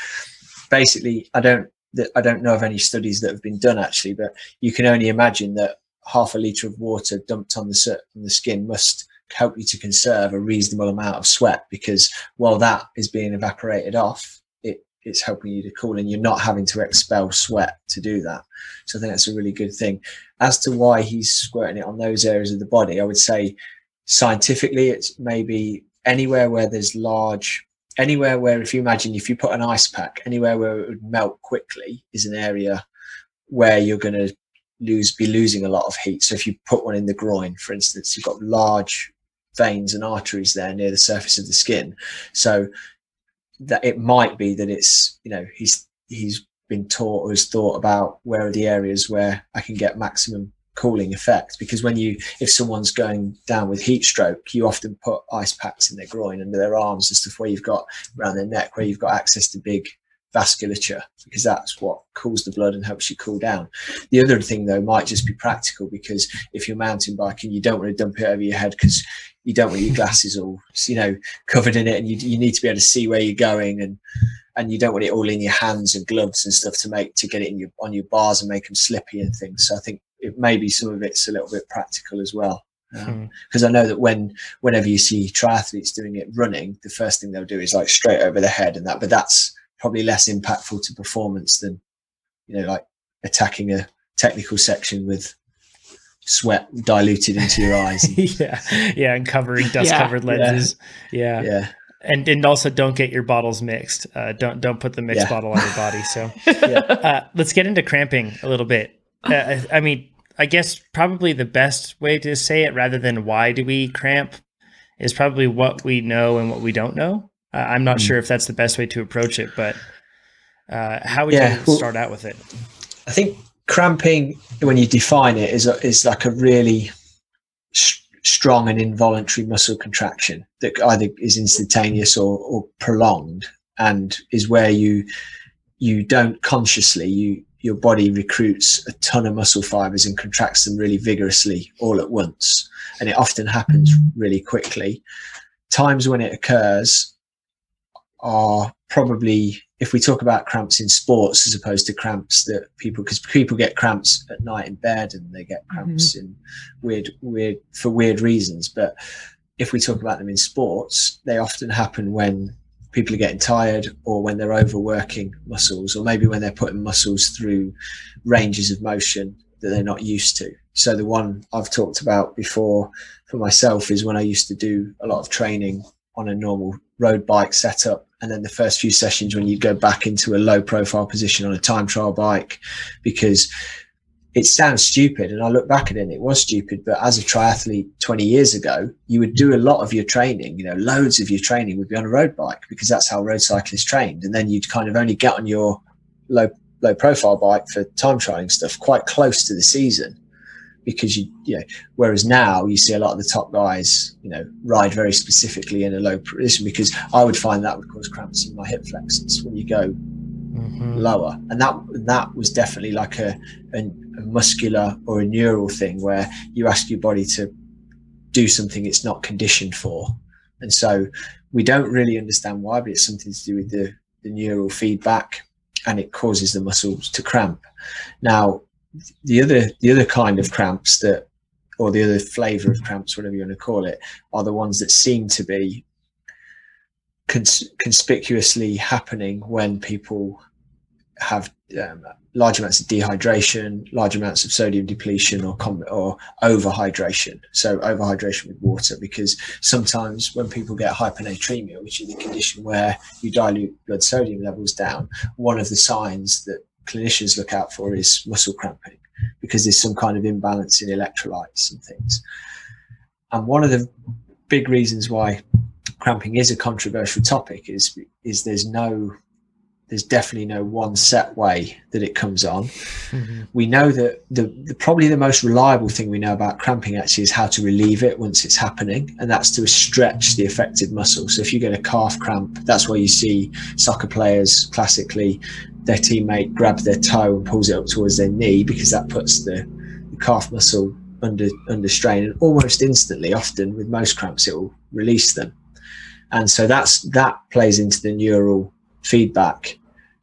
basically, I don't I don't know of any studies that have been done actually, but you can only imagine that half a liter of water dumped on the on the skin must help you to conserve a reasonable amount of sweat because while that is being evaporated off, it, it's helping you to cool and you're not having to expel sweat to do that. So I think that's a really good thing. As to why he's squirting it on those areas of the body, I would say scientifically it's maybe anywhere where there's large anywhere where if you imagine if you put an ice pack anywhere where it would melt quickly is an area where you're going to lose be losing a lot of heat so if you put one in the groin for instance you've got large veins and arteries there near the surface of the skin. So that it might be that it's you know he's he's been taught or has thought about where are the areas where I can get maximum cooling effect because when you if someone's going down with heat stroke you often put ice packs in their groin under their arms and stuff where you've got around their neck where you've got access to big vasculature because that's what cools the blood and helps you cool down. The other thing though might just be practical because if you're mountain biking, you don't want to dump it over your head because you don't want your glasses all you know covered in it, and you you need to be able to see where you're going and and you don't want it all in your hands and gloves and stuff to make to get it in your on your bars and make them slippy and things. So I think it maybe some of it's a little bit practical as well because um, hmm. I know that when whenever you see triathletes doing it running, the first thing they'll do is like straight over the head and that, but that's probably less impactful to performance than you know like attacking a technical section with sweat diluted into your eyes. yeah, yeah, and covering dust covered yeah. lenses. Yeah. yeah. yeah. And, and also don't get your bottles mixed. Uh, don't don't put the mixed yeah. bottle on your body. So uh, let's get into cramping a little bit. Uh, I mean, I guess probably the best way to say it, rather than why do we cramp, is probably what we know and what we don't know. Uh, I'm not mm. sure if that's the best way to approach it, but uh, how would yeah, you start out with it? I think cramping, when you define it, is a, is like a really sh- strong and involuntary muscle contraction that either is instantaneous or, or prolonged, and is where you you don't consciously you your body recruits a ton of muscle fibers and contracts them really vigorously all at once, and it often happens really quickly. Times when it occurs are probably if we talk about cramps in sports as opposed to cramps that people because people get cramps at night in bed and they get cramps mm-hmm. in weird weird for weird reasons. But if we talk about them in sports they often happen when people are getting tired or when they're overworking muscles or maybe when they're putting muscles through ranges of motion that they're not used to. So the one i've talked about before for myself is when i used to do a lot of training on a normal road bike setup and then the first few sessions when you go back into a low profile position on a time trial bike because it sounds stupid and i look back at it and it was stupid but as a triathlete 20 years ago you would do a lot of your training you know loads of your training would be on a road bike because that's how road cyclists trained. And then you'd kind of only get on your low low profile bike for time trialing stuff quite close to the season because you, you know, whereas now you see a lot of the top guys, you know, ride very specifically in a low position because I would find that would cause cramps in my hip flexors when you go mm-hmm. lower. And that, that was definitely like a, a, a muscular or a neural thing where you ask your body to do something it's not conditioned for. And so we don't really understand why, but it's something to do with the, the neural feedback and it causes the muscles to cramp. Now, the other the other kind of cramps that or the other flavor of cramps whatever you want to call it are the ones that seem to be cons- conspicuously happening when people have um, large amounts of dehydration, large amounts of sodium depletion, or com- or overhydration. So overhydration with water, because sometimes when people get hyponatremia, which is the condition where you dilute blood sodium levels down, one of the signs that clinicians look out for is muscle cramping because there's some kind of imbalance in electrolytes and things. And one of the big reasons why cramping is a controversial topic is is there's no there's definitely no one set way that it comes on. Mm-hmm. We know that the, the, probably the most reliable thing we know about cramping actually is how to relieve it once it's happening, and that's to stretch the affected muscle. So if you get a calf cramp, that's where you see soccer players classically their teammate grabs their toe and pulls it up towards their knee because that puts the, the calf muscle under under strain, and almost instantly, often with most cramps, it will release them. And so that's that plays into the neural feedback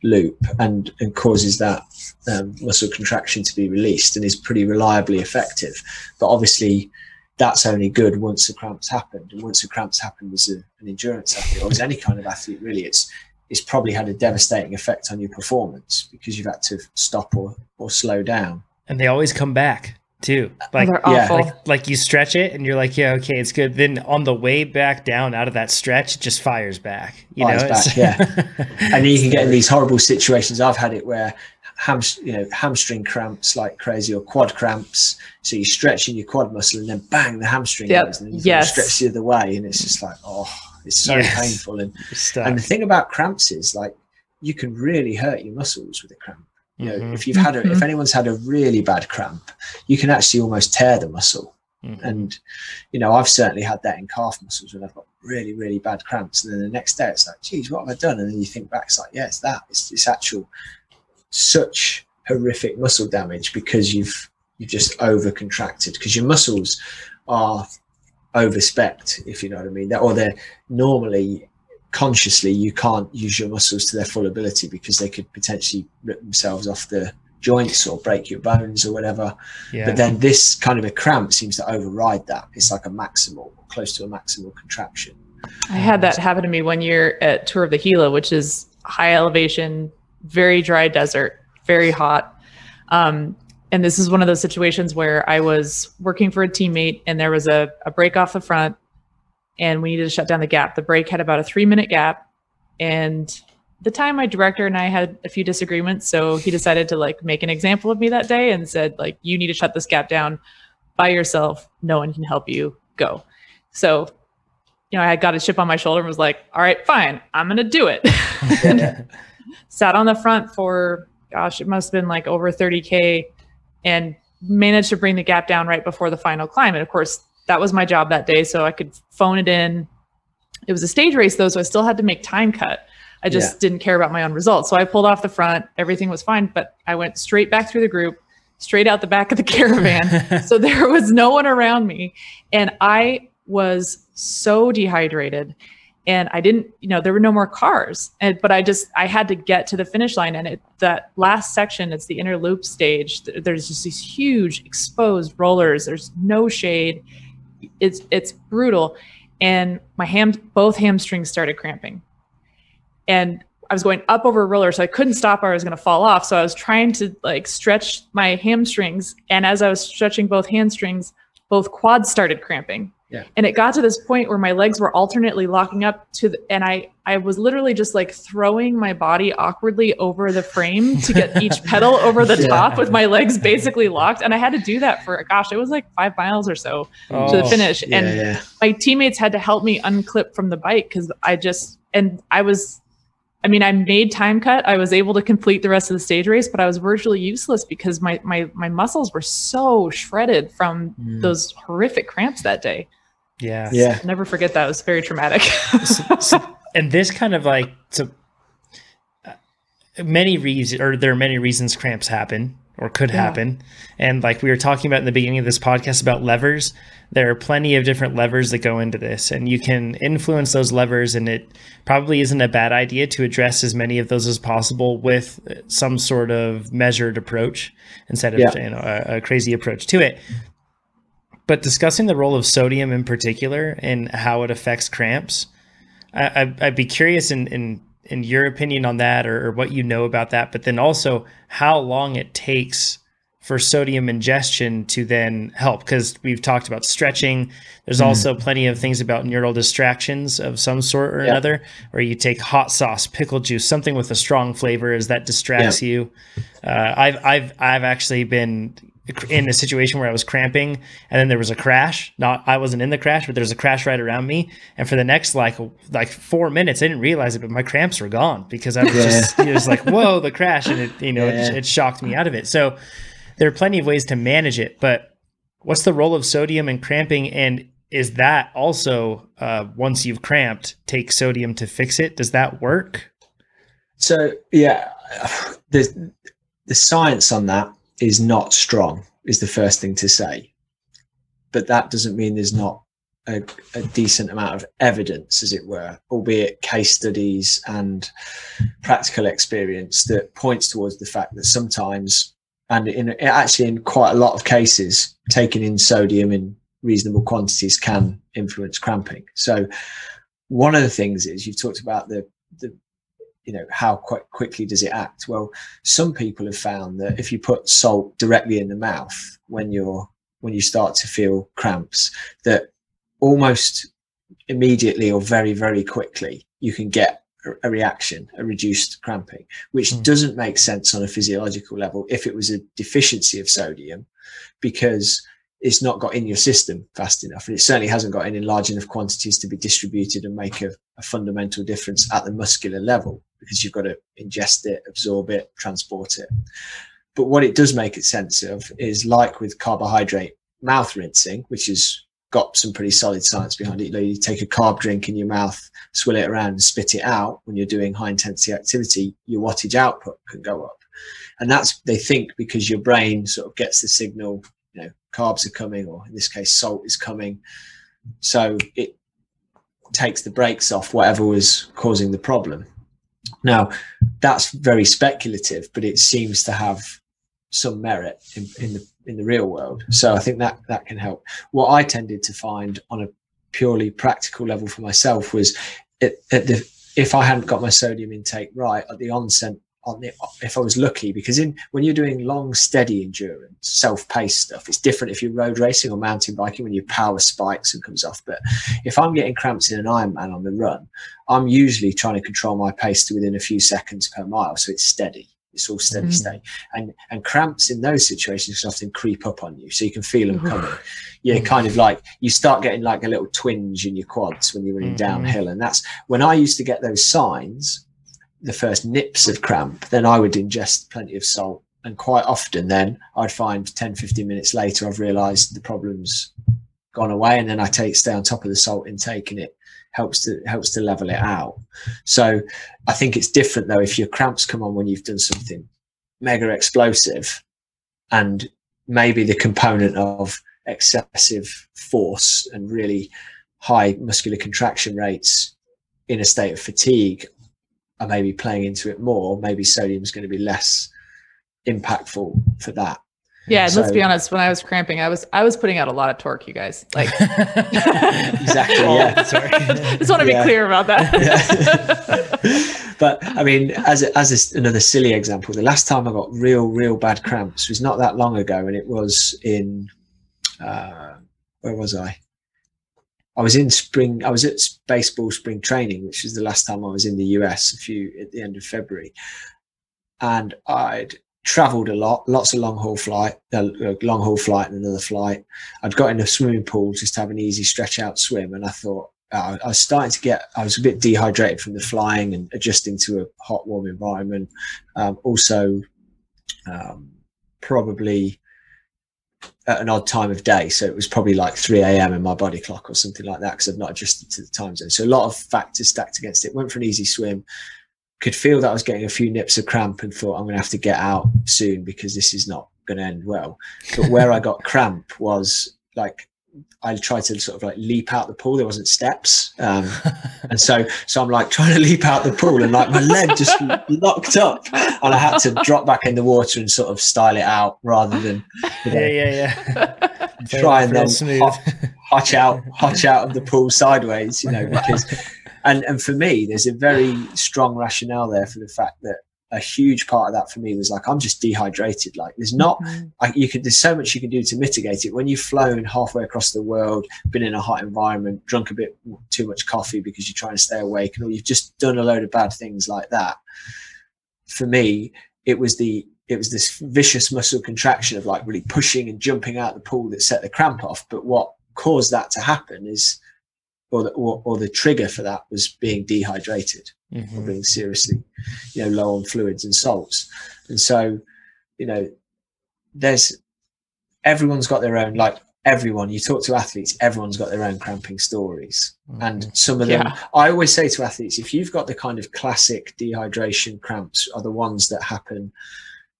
loop and, and causes that um, muscle contraction to be released and is pretty reliably effective. But obviously, that's only good once the cramps happened. And once the cramps happened as a, an endurance athlete or as any kind of athlete, really, it's it's probably had a devastating effect on your performance because you've had to stop or, or slow down. And they always come back too. Like, yeah, like, like you stretch it and you're like, yeah, okay, it's good. Then on the way back down out of that stretch, it just fires back. You fires know, back, yeah. and then you can get in these horrible situations. I've had it where ham, you know, hamstring cramps like crazy or quad cramps. So you're stretching your quad muscle and then bang, the hamstring yep. goes and then yes. stretch the other way. And it's just like, oh, it's so yes. painful. And, and the thing about cramps is like, you can really hurt your muscles with a cramp. You know, mm-hmm. if you've had a, mm-hmm. if anyone's had a really bad cramp, you can actually almost tear the muscle. Mm-hmm. And you know, I've certainly had that in calf muscles when I've got really, really bad cramps, and then the next day it's like, geez, what have I done? And then you think back, it's like, yeah, it's that. It's it's actual such horrific muscle damage because you've you've just over contracted because your muscles are overspec, if you know what I mean. That Or they're normally consciously you can't use your muscles to their full ability because they could potentially rip themselves off the joints or break your bones or whatever. Yeah. But then this kind of a cramp seems to override that. It's like a maximal, close to a maximal contraction. I had that happen to me one year at Tour of the Gila, which is high elevation, very dry desert, very hot. Um, and this is one of those situations where I was working for a teammate and there was a, a break off the front and we needed to shut down the gap. The break had about a three minute gap. And the time my director and I had a few disagreements. So he decided to like make an example of me that day and said, like, you need to shut this gap down by yourself. No one can help you. Go. So, you know, I got a chip on my shoulder and was like, all right, fine, I'm gonna do it. Sat on the front for gosh, it must have been like over 30K and managed to bring the gap down right before the final climb. And of course, that was my job that day. So I could phone it in. It was a stage race though, so I still had to make time cut. I just yeah. didn't care about my own results. So I pulled off the front, everything was fine, but I went straight back through the group, straight out the back of the caravan. so there was no one around me. And I was so dehydrated and I didn't, you know, there were no more cars. And but I just I had to get to the finish line. And it that last section, it's the inner loop stage. There's just these huge exposed rollers. There's no shade it's it's brutal and my ham both hamstrings started cramping and i was going up over a roller so i couldn't stop or i was going to fall off so i was trying to like stretch my hamstrings and as i was stretching both hamstrings both quads started cramping yeah. And it got to this point where my legs were alternately locking up to the, and I I was literally just like throwing my body awkwardly over the frame to get each pedal over the yeah. top with my legs basically locked. And I had to do that for gosh, it was like five miles or so oh, to the oh, finish. Yeah, and yeah. my teammates had to help me unclip from the bike because I just and I was I mean, I made time cut. I was able to complete the rest of the stage race, but I was virtually useless because my my my muscles were so shredded from mm. those horrific cramps that day. Yeah. Yeah. I'll never forget that. It was very traumatic. so, so, and this kind of like, so uh, many reasons, or there are many reasons cramps happen or could yeah. happen. And like we were talking about in the beginning of this podcast about levers, there are plenty of different levers that go into this, and you can influence those levers. And it probably isn't a bad idea to address as many of those as possible with some sort of measured approach instead of yeah. you know, a, a crazy approach to it but discussing the role of sodium in particular and how it affects cramps, I, would be curious in, in in your opinion on that or, or, what you know about that, but then also how long it takes for sodium ingestion to then help because we've talked about stretching. There's mm. also plenty of things about neural distractions of some sort or another, where you take hot sauce, pickle juice, something with a strong flavor, as that distracts you. Uh, I've I've I've actually been in a situation where I was cramping and then there was a crash. Not I wasn't in the crash, but there was a crash right around me. And for the next like like four minutes, I didn't realize it, but my cramps were gone because I was yeah. just it was like, whoa, the crash. And it, you know, yeah. it, it shocked me out of it. So there are plenty of ways to manage it, but what's the role of sodium in cramping? And is that also uh, once you've cramped, take sodium to fix it? Does that work? So yeah, the the science on that is not strong is the first thing to say but that doesn't mean there's not a, a, decent amount of evidence, as it were, albeit case studies and practical experience that points towards the fact that sometimes, and in actually in quite a lot of cases, taking in sodium in reasonable quantities can influence cramping. So, one of the things is you've talked about the the you know how quite quickly does it act well some people have found that if you put salt directly in the mouth when you're when you start to feel cramps that almost immediately or very, very quickly, you can get a reaction, a reduced cramping, which mm. doesn't make sense on a physiological level if it was a deficiency of sodium, because it's not got in your system fast enough. And it certainly hasn't got in large enough quantities to be distributed and make a, a fundamental difference at the muscular level because you've got to ingest it, absorb it, transport it. But what it does make it sense of is like with carbohydrate mouth rinsing, which has got some pretty solid science behind it. You, take a carb drink in your mouth, swill it around and spit it out when you're doing high intensity activity, your wattage output can go up. And that's, they think, because your brain sort of gets the signal, you know, carbs are coming, or in this case, salt is coming. So it takes the brakes off whatever was causing the problem. Now, that's very speculative, but it seems to have some merit in, in the in the real world. So I think that that can help. What I tended to find on a purely practical level for myself was it, the if I hadn't got my sodium intake right at the onset on the if I was lucky because in when you're doing long steady endurance self-paced stuff it's different if you're road racing or mountain biking when your power spikes and comes off but if I'm getting cramps in an Ironman on the run I'm usually trying to control my pace to within a few seconds per mile so it's steady it's all steady mm. state. And and cramps in those situations can often creep up on you, so you can feel them coming. You're mm. kind of like you start getting like a little twinge in your quads when you're running mm. downhill, and that's when I used to get those signs, the first nips of cramp. Then I would ingest plenty of salt, and quite often then I'd find 10, 15 minutes later I've realised the problem's gone away, and then I take stay on top of the salt intake, and it helps to helps to level it out. So I think it's different though if your cramps come on when you've done something mega explosive and maybe the component of excessive force and really high muscular contraction rates in a state of fatigue are maybe playing into it more maybe sodium is going to be less impactful for that yeah, so, let's be honest. When I was cramping, I was I was putting out a lot of torque, you guys. Like exactly. Yeah. Sorry. Just want to yeah. be clear about that. Yeah. but I mean, as a, as a, another silly example, the last time I got real real bad cramps was not that long ago, and it was in uh, where was I? I was in spring. I was at baseball spring training, which was the last time I was in the US. A few at the end of February, and I'd traveled a lot, lots of long haul flight, uh, long haul flight and another flight. I'd got in a swimming pool just to have an easy stretch out swim, and I thought uh, I was starting to get, I was a bit dehydrated from the flying and adjusting to a hot, warm environment. Um, also, um, probably at an odd time of day. So it was probably like 3 a.m. in my body clock or something like that because I've not adjusted to the time zone. So a lot of factors stacked against it. Went for an easy swim, could feel that I was getting a few nips of cramp and thought I'm going to have to get out soon because this is not going to end well. But where I got cramp was like I tried to sort of like leap out the pool. There wasn't steps, um, and so so I'm like trying to leap out the pool, and like my leg just locked up, and I had to drop back in the water and sort of style it out rather than you know, yeah yeah yeah try and then hot, hotch out hotch out of the pool sideways, you know, because and and for me, there's a very strong rationale there for the fact that a huge part of that for me was like I'm just dehydrated. Like there's not, mm-hmm. I, you could there's so much you can do to mitigate it. When you've flown halfway across the world, been in a hot environment, drunk a bit too much coffee because you're trying to stay awake, and you've just done a load of bad things like that. For me, it was the it was this vicious muscle contraction of like really pushing and jumping out the pool that set the cramp off. But what caused that to happen is or the, or, or the trigger for that was being dehydrated mm-hmm. or being seriously, you know, low on fluids and salts. And so, you know, there's everyone's got their own like everyone you talk to athletes everyone's got their own cramping stories mm-hmm. and some of them yeah. i always say to athletes if you've got the kind of classic dehydration cramps are the ones that happen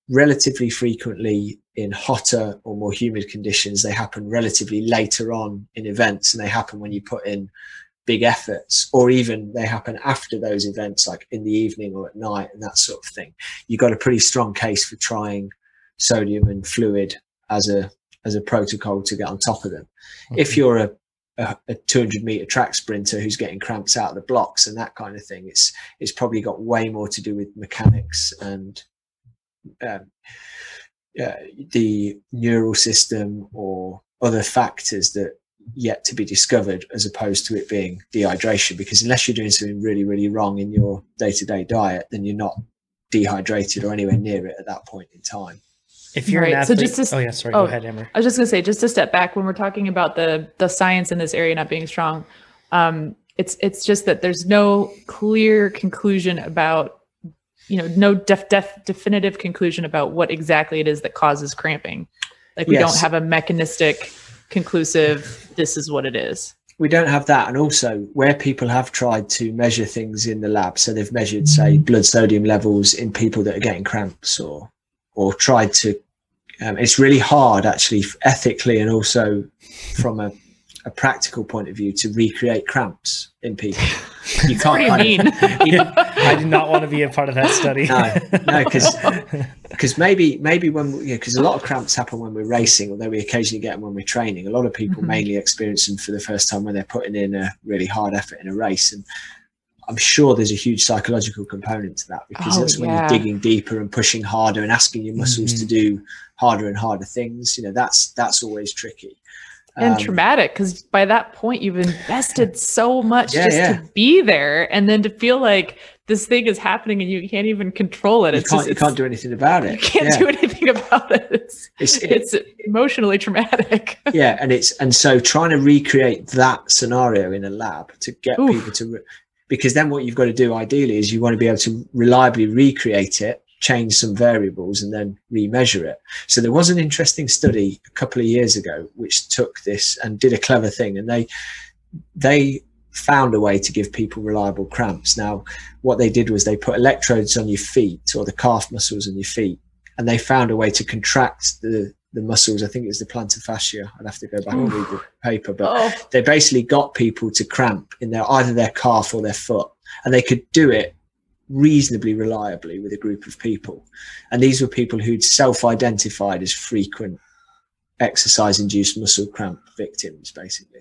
relatively frequently in hotter or more humid conditions, they happen relatively later on in events, and they happen when you put in big efforts, or even they happen after those events, like in the evening or at night, and that sort of thing. You've got a pretty strong case for trying sodium and fluid as a as a protocol to get on top of them. Okay. If you're a, a, a 200 meter track sprinter who's getting cramps out of the blocks and that kind of thing, it's it's probably got way more to do with mechanics and um, uh, the neural system or other factors that yet to be discovered as opposed to it being dehydration because unless you're doing something really really wrong in your day-to-day diet then you're not dehydrated or anywhere near it at that point in time if you're right. Athlete, so just to, oh yeah sorry oh, go ahead Amber. i was just going to say just to step back when we're talking about the the science in this area not being strong um, it's it's just that there's no clear conclusion about you know no def, def, definitive conclusion about what exactly it is that causes cramping like we yes. don't have a mechanistic conclusive this is what it is we don't have that and also where people have tried to measure things in the lab so they've measured say blood sodium levels in people that are getting cramps or or tried to um, it's really hard actually ethically and also from a a practical point of view to recreate cramps in people. You can't. what do you? I did not want to be a part of that study. no, no, because because maybe maybe when because you know, a lot of cramps happen when we're racing, although we occasionally get them when we're training. A lot of people mm-hmm. mainly experience them for the first time when they're putting in a really hard effort in a race, and I'm sure there's a huge psychological component to that because oh, that's when yeah. you're digging deeper and pushing harder and asking your muscles mm-hmm. to do harder and harder things. You know, that's that's always tricky and um, traumatic because by that point you've invested so much yeah, just yeah. to be there and then to feel like this thing is happening and you can't even control it you, can't, just, you can't do anything about it you can't yeah. do anything about it it's, it's, it's it, emotionally traumatic yeah and it's and so trying to recreate that scenario in a lab to get Oof. people to because then what you've got to do ideally is you want to be able to reliably recreate it change some variables and then remeasure it. So there was an interesting study a couple of years ago which took this and did a clever thing, and they they found a way to give people reliable cramps. Now, what they did was they put electrodes on your feet or the calf muscles on your feet, and they found a way to contract the the muscles. I think it was the plantar fascia. I'd have to go back and read the paper, but oh. they basically got people to cramp in their either their calf or their foot, and they could do it reasonably reliably with a group of people. And these were people who'd self identified as frequent exercise induced muscle cramp victims, basically.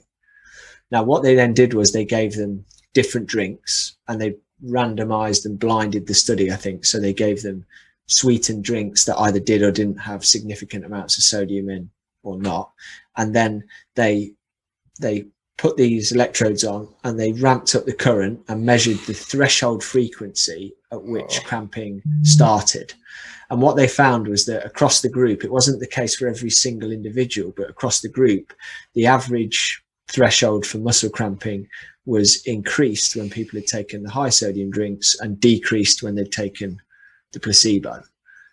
Now, what they then did was they gave them different drinks and they randomized and blinded the study, I think. So they gave them sweetened drinks that either did or didn't have significant amounts of sodium in or not. And then they they put these electrodes on and they ramped up the current and measured the threshold frequency at which oh. cramping started. And what they found was that across the group, it wasn't the case for every single individual, but across the group, the average threshold for muscle cramping was increased when people had taken the high sodium drinks and decreased when they'd taken the placebo.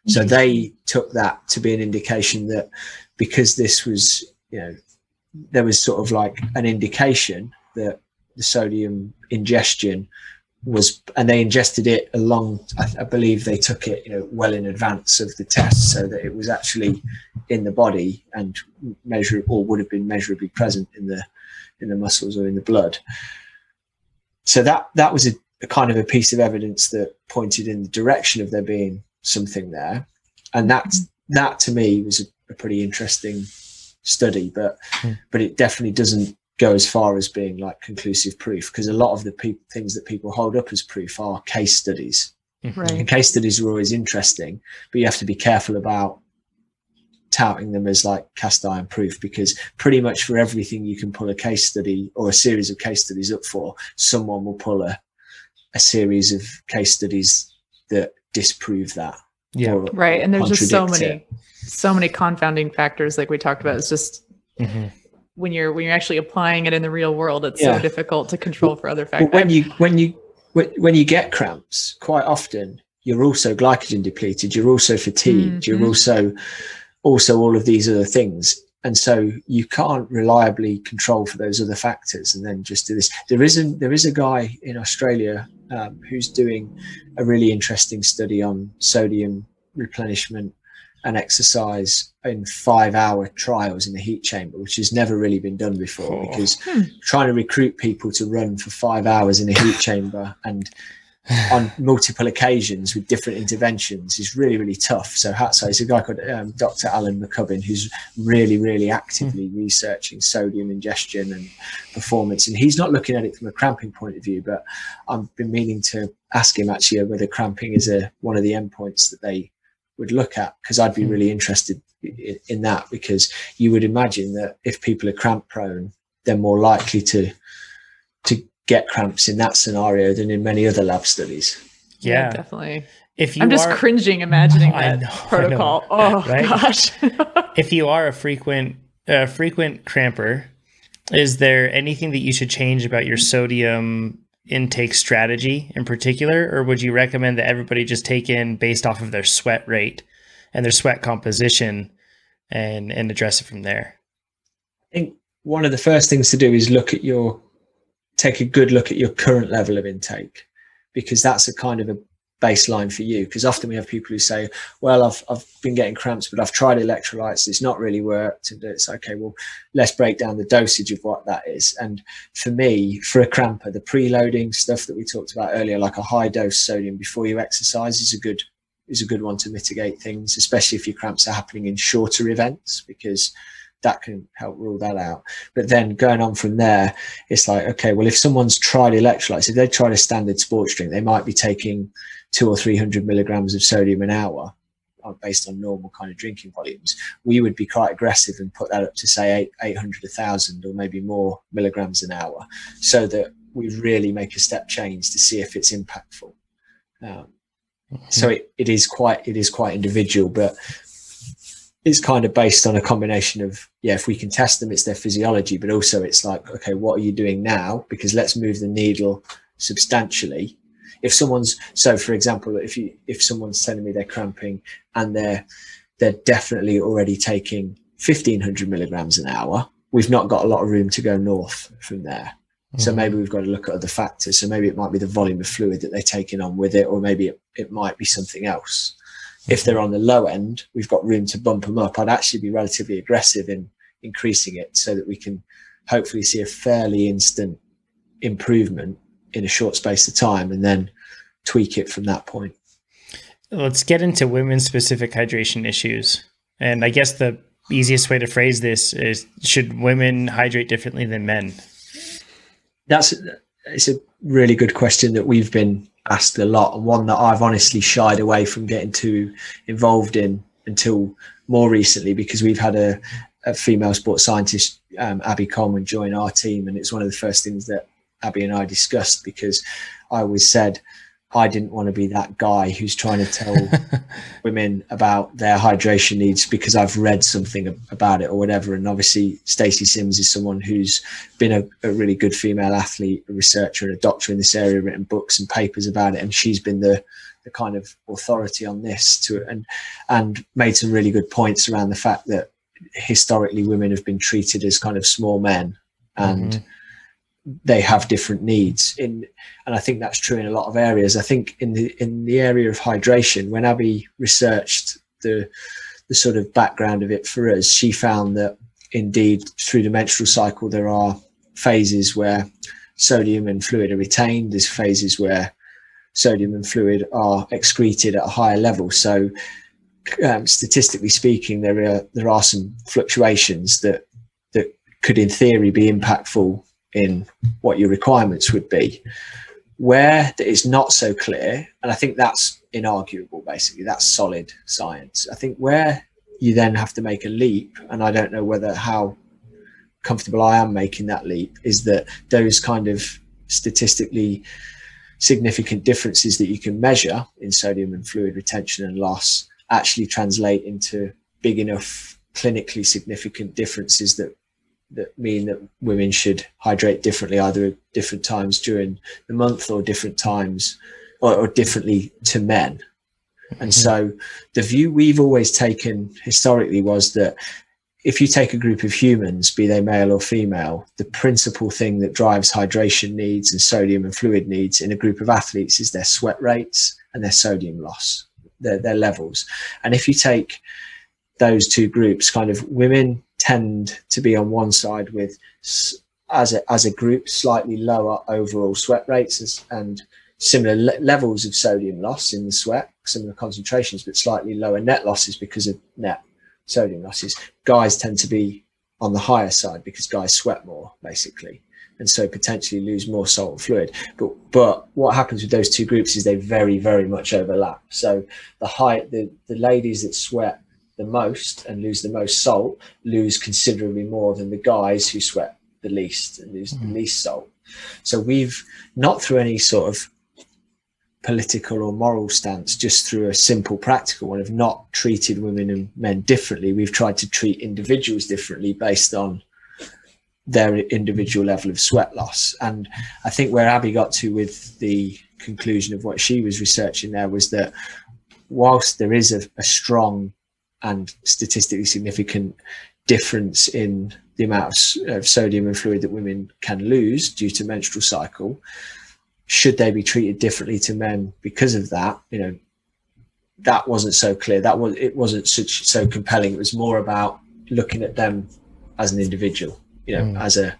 So mm-hmm. they took that to be an indication that because this was, you know, there was sort of like an indication that the sodium ingestion was and they ingested it along I, I, believe they took it you know well in advance of the test so that it was actually in the body and measure or would have been measurably present in the in the muscles or in the blood so that that was a, a kind of a piece of evidence that pointed in the direction of there being something there and that that to me was a, a pretty interesting study, but mm. but it definitely doesn't go as far as being like conclusive proof because a lot of the pe- things that people hold up as proof are case studies. Mm-hmm. Right. And case studies are always interesting, but you have to be careful about touting them as like cast iron proof because pretty much for everything you can pull a case study or a series of case studies up for, someone will pull a, a series of case studies that disprove that. Yeah. Right. And there's just so many. It so many confounding factors like we talked about it's just mm-hmm. when you're when you're actually applying it in the real world it's yeah. so difficult to control for other factors when you when you when you get cramps quite often you're also glycogen depleted you're also fatigued mm-hmm. you're also also all of these other things and so you can't reliably control for those other factors and then just do this there isn't there is a guy in australia um, who's doing a really interesting study on sodium replenishment and exercise in five hour trials in the heat chamber, which has never really been done before oh. because hmm. trying to recruit people to run for five hours in a heat chamber and on multiple occasions with different interventions is really, really tough. So hats off. It's a guy called um, Dr. Alan McCubbin who's really, really actively mm. researching sodium ingestion and performance. And he's not looking at it from a cramping point of view, but I've been meaning to ask him actually whether cramping is a one of the endpoints that they would look at because I'd be mm. really interested in, in that because you would imagine that if people are cramp prone, they're more likely to to get cramps in that scenario than in many other lab studies. Yeah, yeah definitely. If you I'm just are, cringing imagining that know, protocol. Oh right? gosh. if you are a frequent uh, frequent cramper, is there anything that you should change about your sodium intake strategy in particular, or would you recommend that everybody just take in based off of their sweat rate and their sweat composition and and address it from there? I think one of the first things to do is look at your take a good look at your current level of intake because that's a kind of a baseline for you. Because often we have people who say well I've, I've been getting cramps but i've tried electrolytes it's not really worked and it's okay well let's break down the dosage of what that is. And for me for a cramper the preloading stuff that we talked about earlier like a high dose sodium before you exercise is a good is a good one to mitigate things especially if your cramps are happening in shorter events because that can help rule that out. But then going on from there, it's like, okay, well, if someone's tried electrolytes, if they tried a standard sports drink, they might be taking two or 300 milligrams of sodium an hour uh, based on normal kind of drinking volumes. We would be quite aggressive and put that up to say eight, 800, 1000 or maybe more milligrams an hour so that we really make a step change to see if it's impactful. Um, mm-hmm. So it, it is quite, it is quite individual, but it's kind of based on a combination of yeah if we can test them it's their physiology but also it's like okay what are you doing now? Because let's move the needle substantially. If someone's so for example if you if someone's telling me they're cramping and they're they're definitely already taking 1500 milligrams an hour we've not got a lot of room to go north from there. Mm-hmm. so maybe we've got to look at other factors. So maybe it might be the volume of fluid that they're taking on with it or maybe it, it might be something else if they're on the low end, we've got room to bump them up. I'd actually be relatively aggressive in increasing it so that we can hopefully see a fairly instant improvement in a short space of time and then tweak it from that point. Let's get into women specific hydration issues. And I guess the easiest way to phrase this is should women hydrate differently than men? That's it's a really good question that we've been asked a lot and one that I've honestly shied away from getting too involved in until more recently because we've had a, a female sports scientist, um, Abby Coleman, join our team. And it's one of the first things that Abby and I discussed because I always said, I didn't want to be that guy who's trying to tell women about their hydration needs because I've read something about it or whatever. And obviously, Stacey Sims is someone who's been a, a, really good female athlete, a researcher, and a doctor in this area, written books and papers about it. And she's been the the kind of authority on this to and and made some really good points around the fact that historically women have been treated as kind of small men and. Mm-hmm they have different needs in and i think that's true in a lot of areas. I think in the in the area of hydration when abby researched the the sort of background of it for us she found that indeed through the menstrual cycle there are phases where sodium and fluid are retained. There's phases where sodium and fluid are excreted at a higher level. So um, statistically speaking there are there are some fluctuations that that could in theory be impactful in what your requirements would be. Where that is not so clear, and I think that's inarguable, basically, that's solid science. I think where you then have to make a leap, and I don't know whether how comfortable I am making that leap, is that those kind of statistically significant differences that you can measure in sodium and fluid retention and loss actually translate into big enough clinically significant differences that that mean that women should hydrate differently, either at different times during the month or different times or, or differently to men. And mm-hmm. so the view we've always taken historically was that if you take a group of humans, be they male or female, the principal thing that drives hydration needs and sodium and fluid needs in a group of athletes is their sweat rates and their sodium loss. their, their levels. And if you take those two groups, kind of women tend to be on one side with as a, as a group slightly lower overall sweat rates and similar le- levels of sodium loss in the sweat, similar concentrations, but slightly lower net losses because of net sodium losses. Guys tend to be on the higher side because guys sweat more, basically, and so potentially lose more salt and fluid. But but what happens with those two groups is they very very much overlap. So the high the the ladies that sweat the most and lose the most salt lose considerably more than the guys who sweat the least and lose mm. the least salt. So we've not through any sort of political or moral stance, just through a simple practical one, have not treated women and men differently. We've tried to treat individuals differently based on their individual level of sweat loss. And I think where Abby got to with the conclusion of what she was researching there was that whilst there is a, a strong and statistically significant difference in the amount of, of, sodium and fluid that women can lose due to menstrual cycle, should they be treated differently to men because of that? You know, that wasn't so clear. That was it wasn't such so compelling. It was more about looking at them as an individual, you know, mm. as a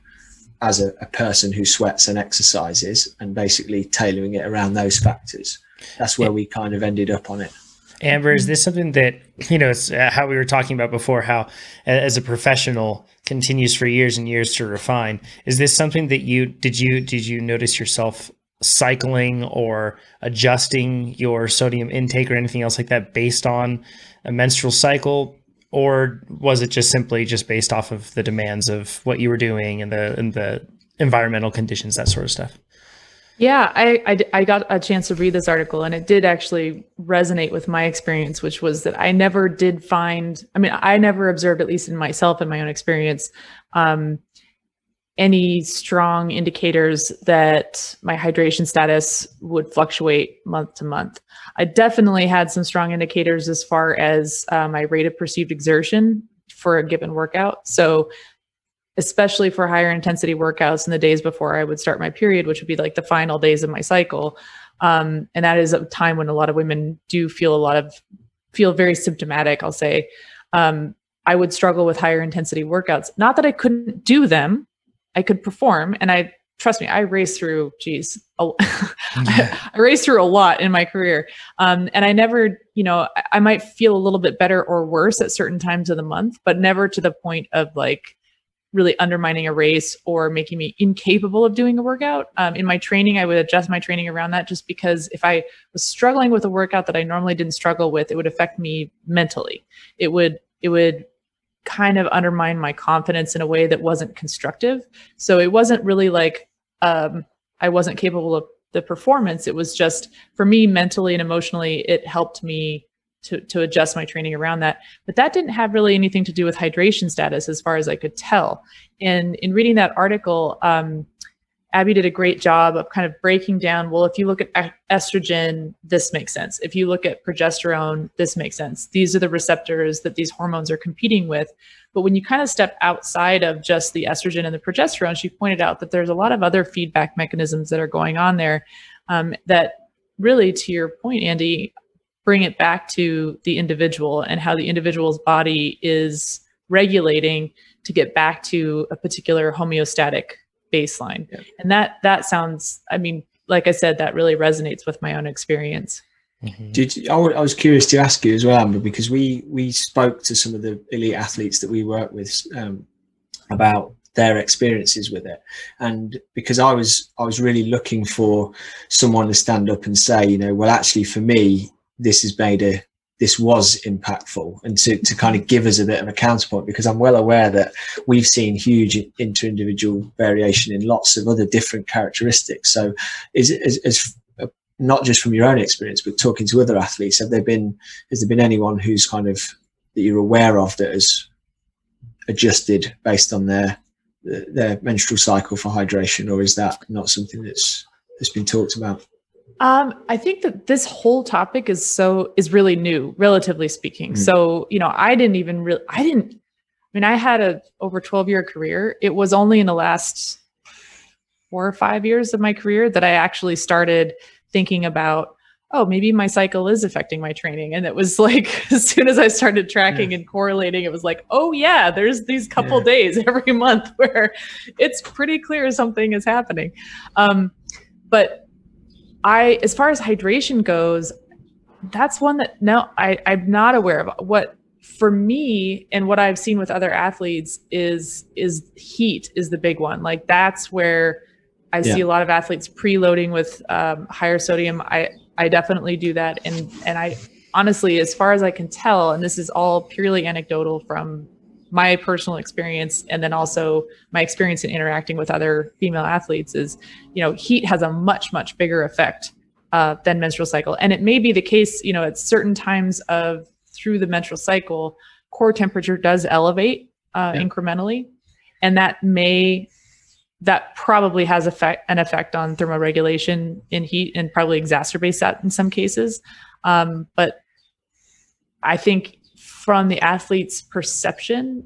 as a, a, person who sweats and exercises, and basically tailoring it around those factors. That's where we kind of ended up on it. Amber, is this something that you know? It's uh, how we were talking about before. How, as a professional, continues for years and years to refine. Is this something that you did you did you notice yourself cycling or adjusting your sodium intake or anything else like that based on a menstrual cycle or was it just simply just based off of the demands of what you were doing and the and the environmental conditions that sort of stuff yeah I, I, I got a chance to read this article and it did actually resonate with my experience which was that i never did find i mean i never observed at least in myself and my own experience um, any strong indicators that my hydration status would fluctuate month to month. I definitely had some strong indicators as far as uh, my rate of perceived exertion for a given workout. So, especially for higher intensity workouts in the days before I would start my period, which would be like the final days of my cycle. Um, and that is a time when a lot of women do feel a lot of feel very symptomatic. I'll say um, I would struggle with higher intensity workouts. Not that I couldn't do them, I could perform. And I trust me, I raced through, geez, a. I raced through a lot in my career. Um, and I never, you know, I, I might feel a little bit better or worse at certain times of the month, but never to the point of like really undermining a race or making me incapable of doing a workout. Um, in my training, I would adjust my training around that just because if I was struggling with a workout that I normally didn't struggle with, it would affect me mentally. It would, it would kind of undermine my confidence in a way that wasn't constructive. So it wasn't really like um, I wasn't capable of the performance. It was just for me mentally and emotionally, it helped me to, to adjust my training around that. But that didn't have really anything to do with hydration status as far as I could tell. And in reading that article, um, Abby did a great job of kind of breaking down well, if you look at estrogen, this makes sense. If you look at progesterone, this makes sense. These are the receptors that these hormones are competing with. But when you kind of step outside of just the estrogen and the progesterone, she pointed out that there's a lot of other feedback mechanisms that are going on there um, that really, to your point, Andy, bring it back to the individual and how the individual's body is regulating to get back to a particular homeostatic baseline. Yeah. And that that sounds I mean, like I said, that really resonates with my own experience. Mm-hmm. Did you, I was curious to ask you as well, Amber, because we we spoke to some of the elite athletes that we work with um, about their experiences with it, and because I was I was really looking for someone to stand up and say, you know, well, actually, for me, this has made a this was impactful and to, to kind of give us a bit of a counterpoint because I'm well aware that we've seen huge inter-individual variation in lots of other different characteristics. So is is not just from your own experience, but talking to other athletes, have there been has there been anyone who's kind of that you're aware of that has adjusted based on their their menstrual cycle for hydration, or is that not something that's that's been talked about? Um, I think that this whole topic is so is really new, relatively speaking. Mm. So, you know, I didn't even really I didn't I mean, I had a over 12 year career. It was only in the last four or five years of my career that I actually started thinking about oh, maybe my cycle is affecting my training. And it was like, as soon as I started tracking yeah. and correlating, it was like, oh, yeah, there's these couple yeah. days every month where it's pretty clear something is happening. Um, but I, as far as hydration goes, that's one that no, I, I'm not aware of. What for me and what I've seen with other athletes is is heat is the big one. Like that's where I yeah. see a lot of athletes preloading with um, higher sodium. I I definitely do that, and and I honestly, as far as I can tell, and this is all purely anecdotal from my personal experience, and then also my experience in interacting with other female athletes, is you know heat has a much much bigger effect uh, than menstrual cycle, and it may be the case you know at certain times of through the menstrual cycle, core temperature does elevate uh, yeah. incrementally, and that may that probably has effect, an effect on thermoregulation in heat and probably exacerbates that in some cases. Um, but I think from the athlete's perception,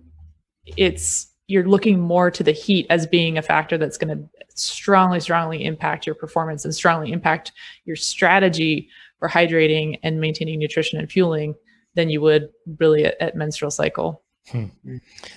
it's you're looking more to the heat as being a factor that's going to strongly, strongly impact your performance and strongly impact your strategy for hydrating and maintaining nutrition and fueling than you would really at, at menstrual cycle. Hmm.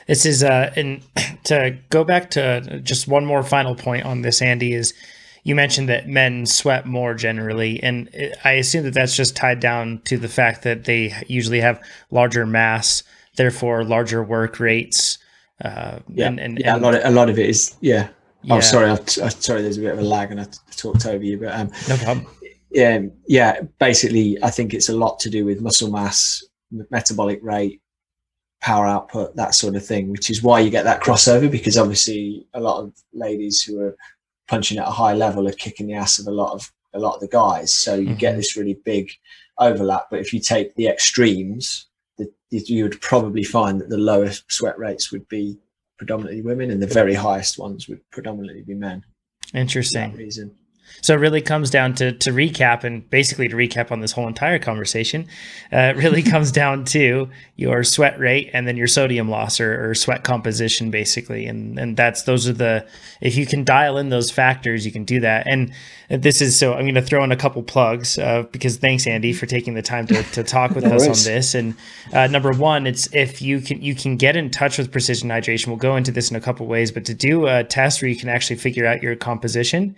This is uh, and to go back to just one more final point on this, Andy is you mentioned that men sweat more generally, and I assume that that's just tied down to the fact that they usually have larger mass, therefore larger work rates. Uh, yeah, and, and, yeah, and, a lot of a lot of it is yeah. Oh, yeah. Oh, sorry, I, I, sorry. There's a bit of a lag, and I talked over you, but um, no problem. Yeah, yeah. Basically, I think it's a lot to do with muscle mass, metabolic rate, power output, that sort of thing, which is why you get that crossover because obviously a lot of ladies who are punching at a high level are kicking the ass of a lot of a lot of the guys. So you mm-hmm. get this really big overlap. But if you take the extremes, the, you would probably find that the lowest sweat rates would be predominantly women, and the very highest ones would predominantly be men. Interesting. reason. So it really comes down to to recap and basically to recap on this whole entire conversation. Uh, it really comes down to your sweat rate and then your sodium loss or, or, sweat composition, basically. And and that's those are the if you can dial in those factors, you can do that. And this is so I'm going to throw in a couple plugs uh, because thanks Andy for taking the time to, to talk with no us worries. on this. And uh, number one, it's if you can you can get in touch with Precision Hydration. We'll go into this in a couple ways, but to do a test where you can actually figure out your composition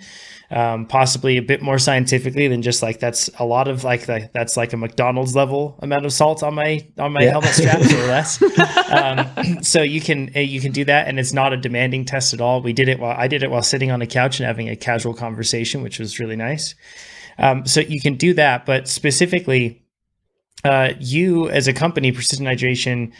um, possibly a bit more scientifically than just like that's a lot of like the, that's like a McDonald's level amount of salt on my on my yeah. helmet straps or less. um, so you can uh, you can do that, and it's not a demanding test at all. We did it while I did it while sitting on a couch and having a casual conversation, which was really nice. Um, so you can do that, but specifically uh, you as a company, Precision Hydration,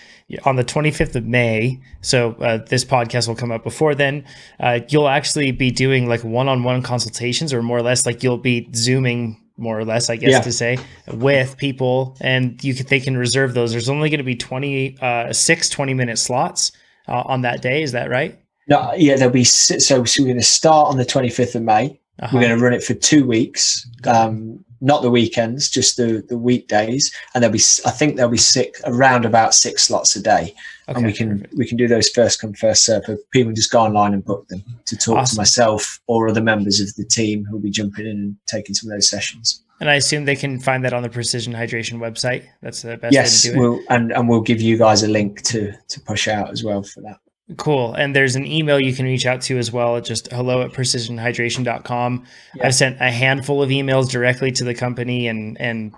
on the 25th of May, so uh, this podcast will come up before then, uh, you'll actually be doing like one on one consultations or more or less like you'll be Zooming more or less, I guess yeah. to say, with people and you can, they can reserve those. There's only going to be 20, uh, six 20 minute slots uh, on that day. Is that right? No, yeah, there'll be, so, so we're going to start on the 25th of May. Uh-huh. We're going to run it for two weeks. Um, not the weekends, just the the weekdays, and there'll be I think there'll be six around about six slots a day, okay, and we can perfect. we can do those first come first serve. People just go online and book them to talk awesome. to myself or other members of the team who'll be jumping in and taking some of those sessions. And I assume they can find that on the Precision Hydration website. That's the best yes, way to do it. We'll, and and we'll give you guys a link to to push out as well for that. Cool. And there's an email you can reach out to as well. Just hello at precisionhydration.com. Yeah. I've sent a handful of emails directly to the company and, and,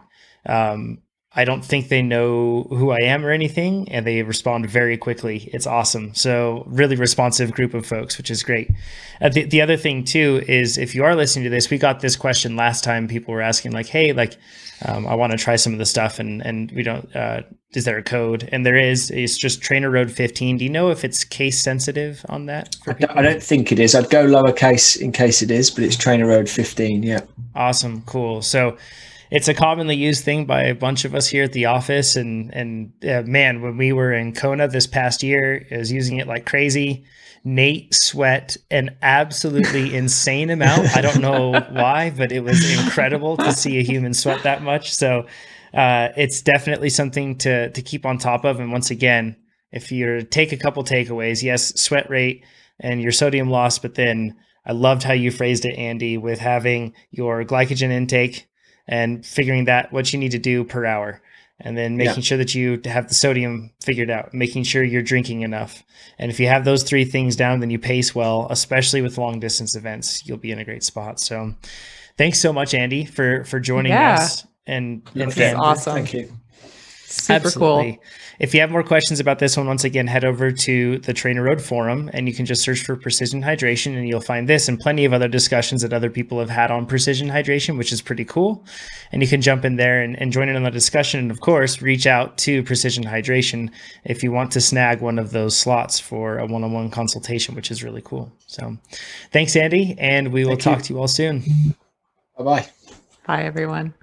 um, I don't think they know who I am or anything, and they respond very quickly. It's awesome. So, really responsive group of folks, which is great. Uh, the, the other thing, too, is if you are listening to this, we got this question last time. People were asking, like, hey, like, um, I want to try some of the stuff, and, and we don't, uh, is there a code? And there is. It's just TrainerRoad 15. Do you know if it's case sensitive on that? I don't, I don't think it is. I'd go lowercase in case it is, but it's TrainerRoad 15. Yeah. Awesome. Cool. So, it's a commonly used thing by a bunch of us here at the office. And and uh, man, when we were in Kona this past year, I was using it like crazy. Nate sweat an absolutely insane amount. I don't know why, but it was incredible to see a human sweat that much. So uh, it's definitely something to to keep on top of. And once again, if you take a couple takeaways, yes, sweat rate and your sodium loss, but then I loved how you phrased it, Andy, with having your glycogen intake and figuring that what you need to do per hour and then making yeah. sure that you have the sodium figured out, making sure you're drinking enough. And if you have those three things down, then you pace well, especially with long distance events. You'll be in a great spot. So, thanks so much, Andy, for for joining yeah. us. And, and awesome. Thank you. Super Absolutely. cool. If you have more questions about this one, once again, head over to the TrainerRoad Forum and you can just search for precision hydration and you'll find this and plenty of other discussions that other people have had on precision hydration, which is pretty cool. And you can jump in there and, and join in on the discussion. And of course, reach out to Precision Hydration if you want to snag one of those slots for a one on one consultation, which is really cool. So thanks, Andy. And we will Thank talk you. to you all soon. Bye bye. Bye, everyone.